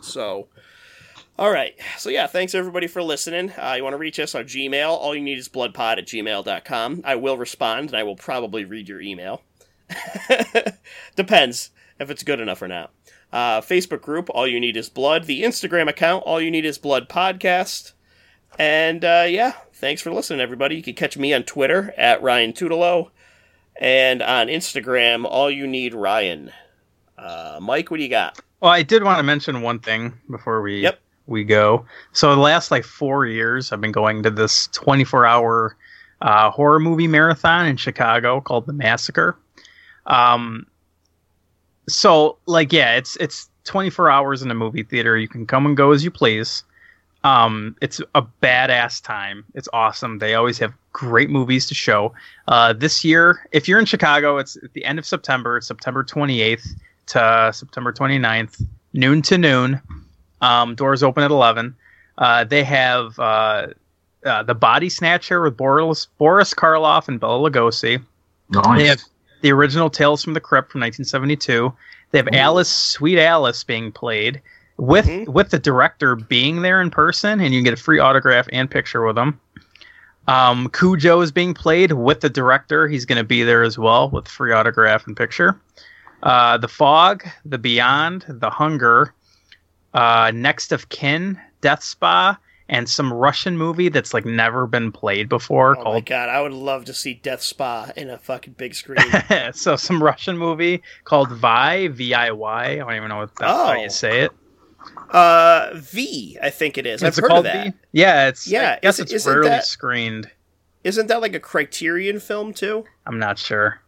So, All right. So, yeah, thanks everybody for listening. Uh, you want to reach us on Gmail? All you need is bloodpod at gmail.com. I will respond and I will probably read your email. Depends if it's good enough or not. Uh, Facebook group, all you need is blood. The Instagram account, all you need is blood podcast. And uh, yeah, thanks for listening, everybody. You can catch me on Twitter at Ryan Tutelo and on Instagram, all you need Ryan. Uh, Mike, what do you got? Well, I did want to mention one thing before we Yep. we go. So the last like four years, I've been going to this 24 hour uh, horror movie marathon in Chicago called The Massacre. Um, so like yeah, it's it's 24 hours in a movie theater. You can come and go as you please. Um, it's a badass time. It's awesome. They always have great movies to show. Uh, this year, if you're in Chicago, it's at the end of September, September 28th to September 29th, noon to noon. Um, doors open at 11. Uh, they have uh, uh, the Body Snatcher with Boris, Boris Karloff and Bela Lugosi. Nice. They have the original Tales from the Crypt from 1972. They have. Alice, Sweet Alice, being played with Mhm. with the director being there in person, and you can get a free autograph and picture with him. Um, Cujo is being played with the director. He's going to be there as well with free autograph and picture. Uh, the Fog, The Beyond, The Hunger, uh, Next of Kin, Death Spa, and some Russian movie that's like never been played before Oh my god, I would love to see Death Spa in a fucking big screen. so some Russian movie called Vi V I Y. I don't even know what that's how Oh. you say it. Uh, V, I think it is. I've Is it heard of that. V? Yeah, it's Yeah, I guess is it's rarely that- screened. Isn't that like a Criterion film too? I'm not sure.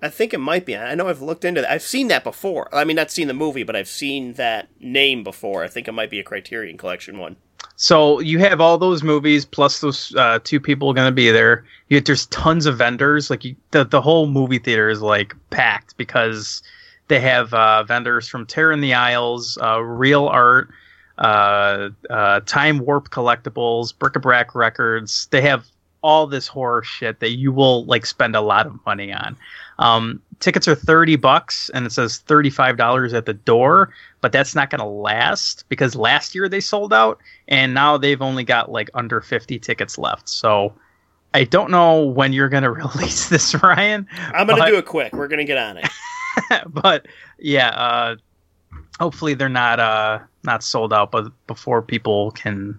I think it might be. I know I've looked into that. I've seen that before. I mean, not seen the movie, but I've seen that name before. I think it might be a Criterion Collection one. So you have all those movies plus those uh, two people going to be there. You, there's tons of vendors. Like you, the the whole movie theater is like packed because they have uh, vendors from Terror in the Isles, uh, Real Art, uh, uh, Time Warp Collectibles, Bric-a-Brac Records. They have all this horror shit that you will like spend a lot of money on. Um, tickets are 30 bucks and it says $35 at the door, but that's not going to last because last year they sold out and now they've only got like under 50 tickets left. So I don't know when you're going to release this, Ryan, I'm gonna But- do it quick. We're gonna get on it. but yeah, uh, hopefully they're not uh, not sold out, but before people can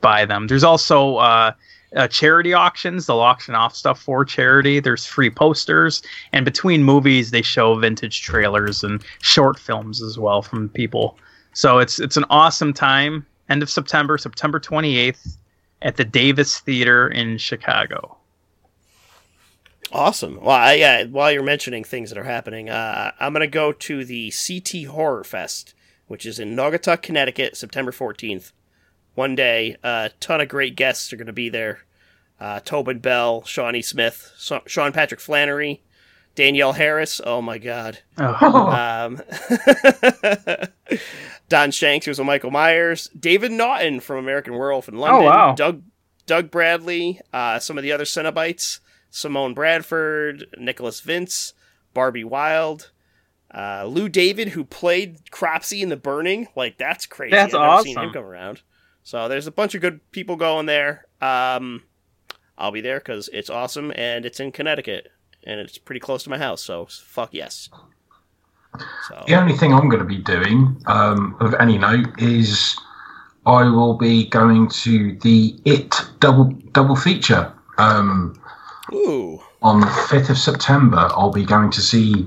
buy them. There's also uh, uh, charity auctions. They'll auction off stuff for charity. There's free posters, and between movies, they show vintage trailers and short films as well from people. So it's it's an awesome time. End of September, September 28th, at the Davis Theater in Chicago. Awesome. Well, I, yeah. While you're mentioning things that are happening, uh, I'm gonna go to the CT Horror Fest, which is in Naugatuck, Connecticut, September 14th. One day, a ton of great guests are gonna be there. Uh, Tobin Bell, Shawnee Smith, Sean Patrick Flanery, Danielle Harris. Oh my God. Oh, Um, Don Shanks, who's with Michael Myers, David Naughton from American Werewolf in London, Oh, wow. Doug Doug Bradley, uh, some of the other Cenobites, Simone Bradford, Nicholas Vince, Barbie Wilde, uh, Lou David, who played Cropsy in The Burning. Like that's crazy. That's I've never seen him come around. So there's a bunch of good people going there. Um, I'll be there because it's awesome and it's in Connecticut and it's pretty close to my house. So fuck yes. So. The only thing I'm going to be doing um, of any note is I will be going to the It double double feature um, Ooh. on the 5th of September. I'll be going to see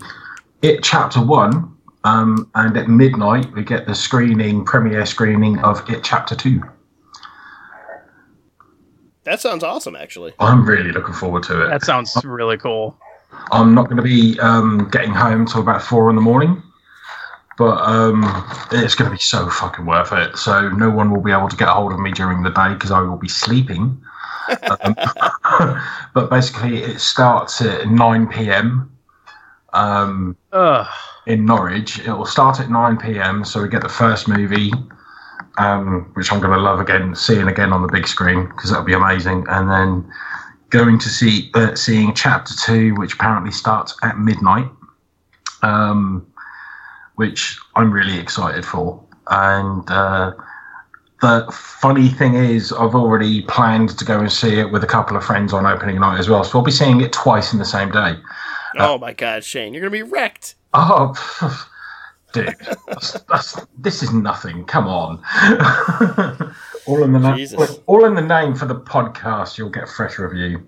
It Chapter One, um, and at midnight we get the screening premiere screening of It Chapter Two. That sounds awesome, actually. I'm really looking forward to it. that sounds really cool. I'm not going to be um, getting home until about four in the morning, but um, it's going to be so fucking worth it. So no one will be able to get a hold of me during the day because I will be sleeping. Um, but basically, it starts at 9 p.m. Um, in Norwich. It will start at 9 p.m. So we get the first movie, um, which I'm going to love again, seeing again on the big screen because that'll be amazing. And then going to see uh, seeing chapter two, which apparently starts at midnight, um, which I'm really excited for. And uh, the funny thing is, I've already planned to go and see it with a couple of friends on opening night as well. So we'll be seeing it twice in the same day. oh uh, my god, Shane, you're gonna be wrecked. Oh, dude, that's, that's, this is nothing. Come on. all in the name. All in the name for the podcast. You'll get a fresh review.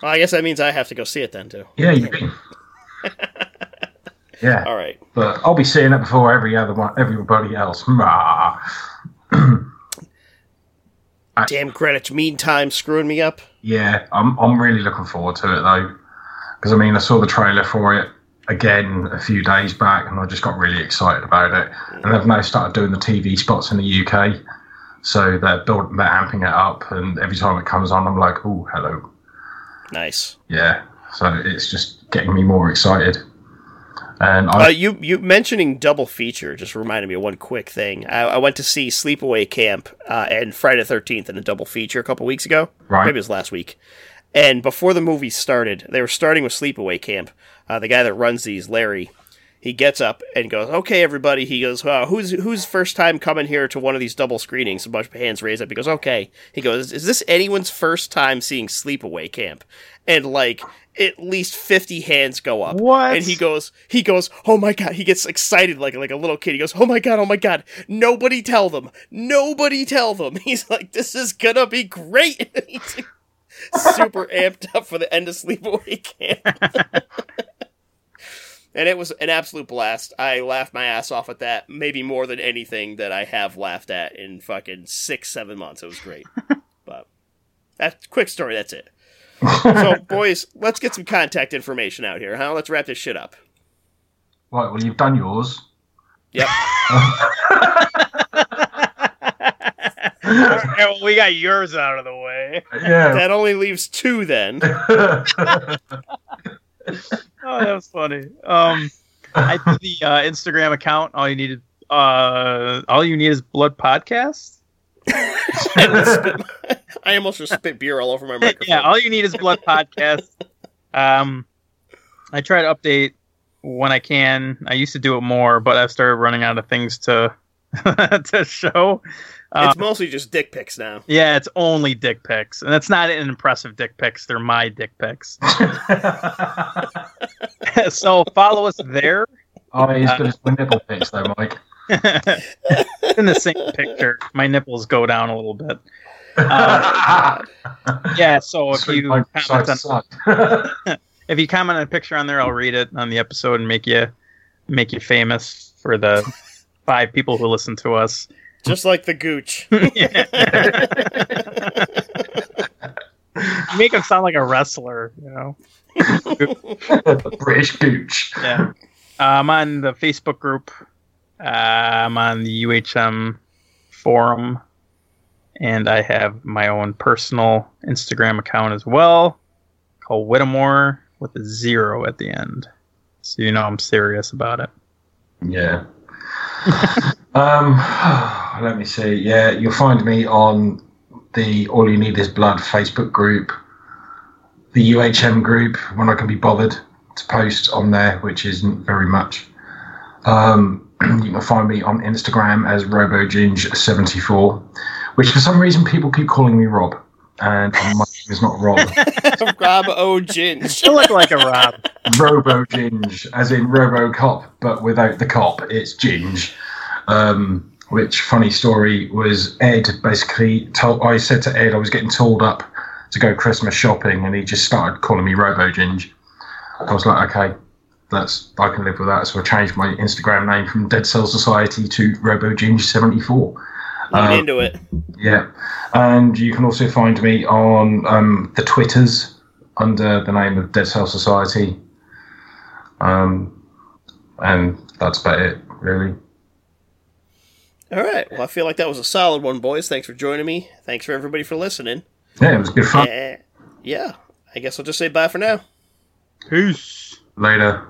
Well, I guess that means I have to go see it then too. Yeah, you do. yeah, All right. but I'll be seeing it before every other one, everybody else. Damn Greenwich Mean Time screwing me up. Yeah, I'm I'm really looking forward to it though, because I mean I saw the trailer for it again a few days back, and I just got really excited about it. And they've now started doing the TV spots in the UK, so they're building, they're amping it up, and every time it comes on, I'm like, oh, hello, Nice. yeah. So it's just getting me more excited. And Uh, you you mentioning double feature just reminded me of one quick thing. I, I went to see Sleepaway Camp uh, and Friday the Thirteenth in a double feature a couple weeks ago. Right. Maybe it was last week. And before the movie started, they were starting with Sleepaway Camp. Uh, the guy that runs these, Larry, he gets up and goes, "Okay, everybody." He goes, uh, "Who's who's first time coming here to one of these double screenings?" A bunch of hands raised up. He goes, "Okay." He goes, "Is this anyone's first time seeing Sleepaway Camp?" And like at least fifty hands go up. What? And he goes, he goes, "Oh my god!" He gets excited like like a little kid. He goes, "Oh my god! Oh my god! Nobody tell them! Nobody tell them!" He's like, "This is gonna be great." He's super amped up for the end of Sleepaway Camp. and it was an absolute blast. I laughed my ass off at that, maybe more than anything that I have laughed at in fucking six, seven months. It was great. but that quick story. That's it. So, boys, let's get some contact information out here, huh? Let's wrap this shit up. right, well, you've done yours. Yep. Yeah, well, we got yours out of the way. Yeah. That only leaves two then. Oh, that was funny. Um, I did the uh, Instagram account. All you need uh, all you need is blood podcast. I almost just spit beer all over my microphone. yeah, all you need is blood podcast. Um, I try to update when I can. I used to do it more, but I've started running out of things to to show. it's mostly just dick pics now. Yeah, it's only dick pics, and it's not an impressive dick pics. They're my dick pics. so follow us there. oh, he's got his nipple pics though, Mike. in the same picture, my nipples go down a little bit. Um, yeah, so if Sweet you comment on, if you comment on a picture on there, I'll read it on the episode and make you make you famous for the five people who listen to us. Just like the gooch. You make him sound like a wrestler, you know. British gooch. Yeah. Uh, I'm on the Facebook group. Uh, I'm on the UHM forum. And I have my own personal Instagram account as well called Whittemore with a zero at the end. So you know I'm serious about it. Yeah. um, let me see. Yeah, you'll find me on the All You Need Is Blood Facebook group, the UHM group when I can be bothered to post on there, which isn't very much. Um, you can find me on Instagram as RoboGinge74, which for some reason people keep calling me Rob, and my name is not Rob. Rob O'Ginge. You look like a Rob. Robo Ginge, as in Robo Cop, but without the cop, it's Ginge. Um, which funny story was Ed basically told I said to Ed I was getting told up to go Christmas shopping and he just started calling me Robo Ginge. I was like, okay, that's I can live with that. So I changed my Instagram name from Dead Cell Society to Robo Ginge 74 I'm um, into it. Yeah, and you can also find me on um, the Twitters under the name of Dead Cell Society. Um, and that's about it, really. All right. Well, I feel like that was a solid one, boys. Thanks for joining me. Thanks for everybody for listening. Yeah, it was good fun. Uh, yeah, I guess I'll just say bye for now. Peace. Later.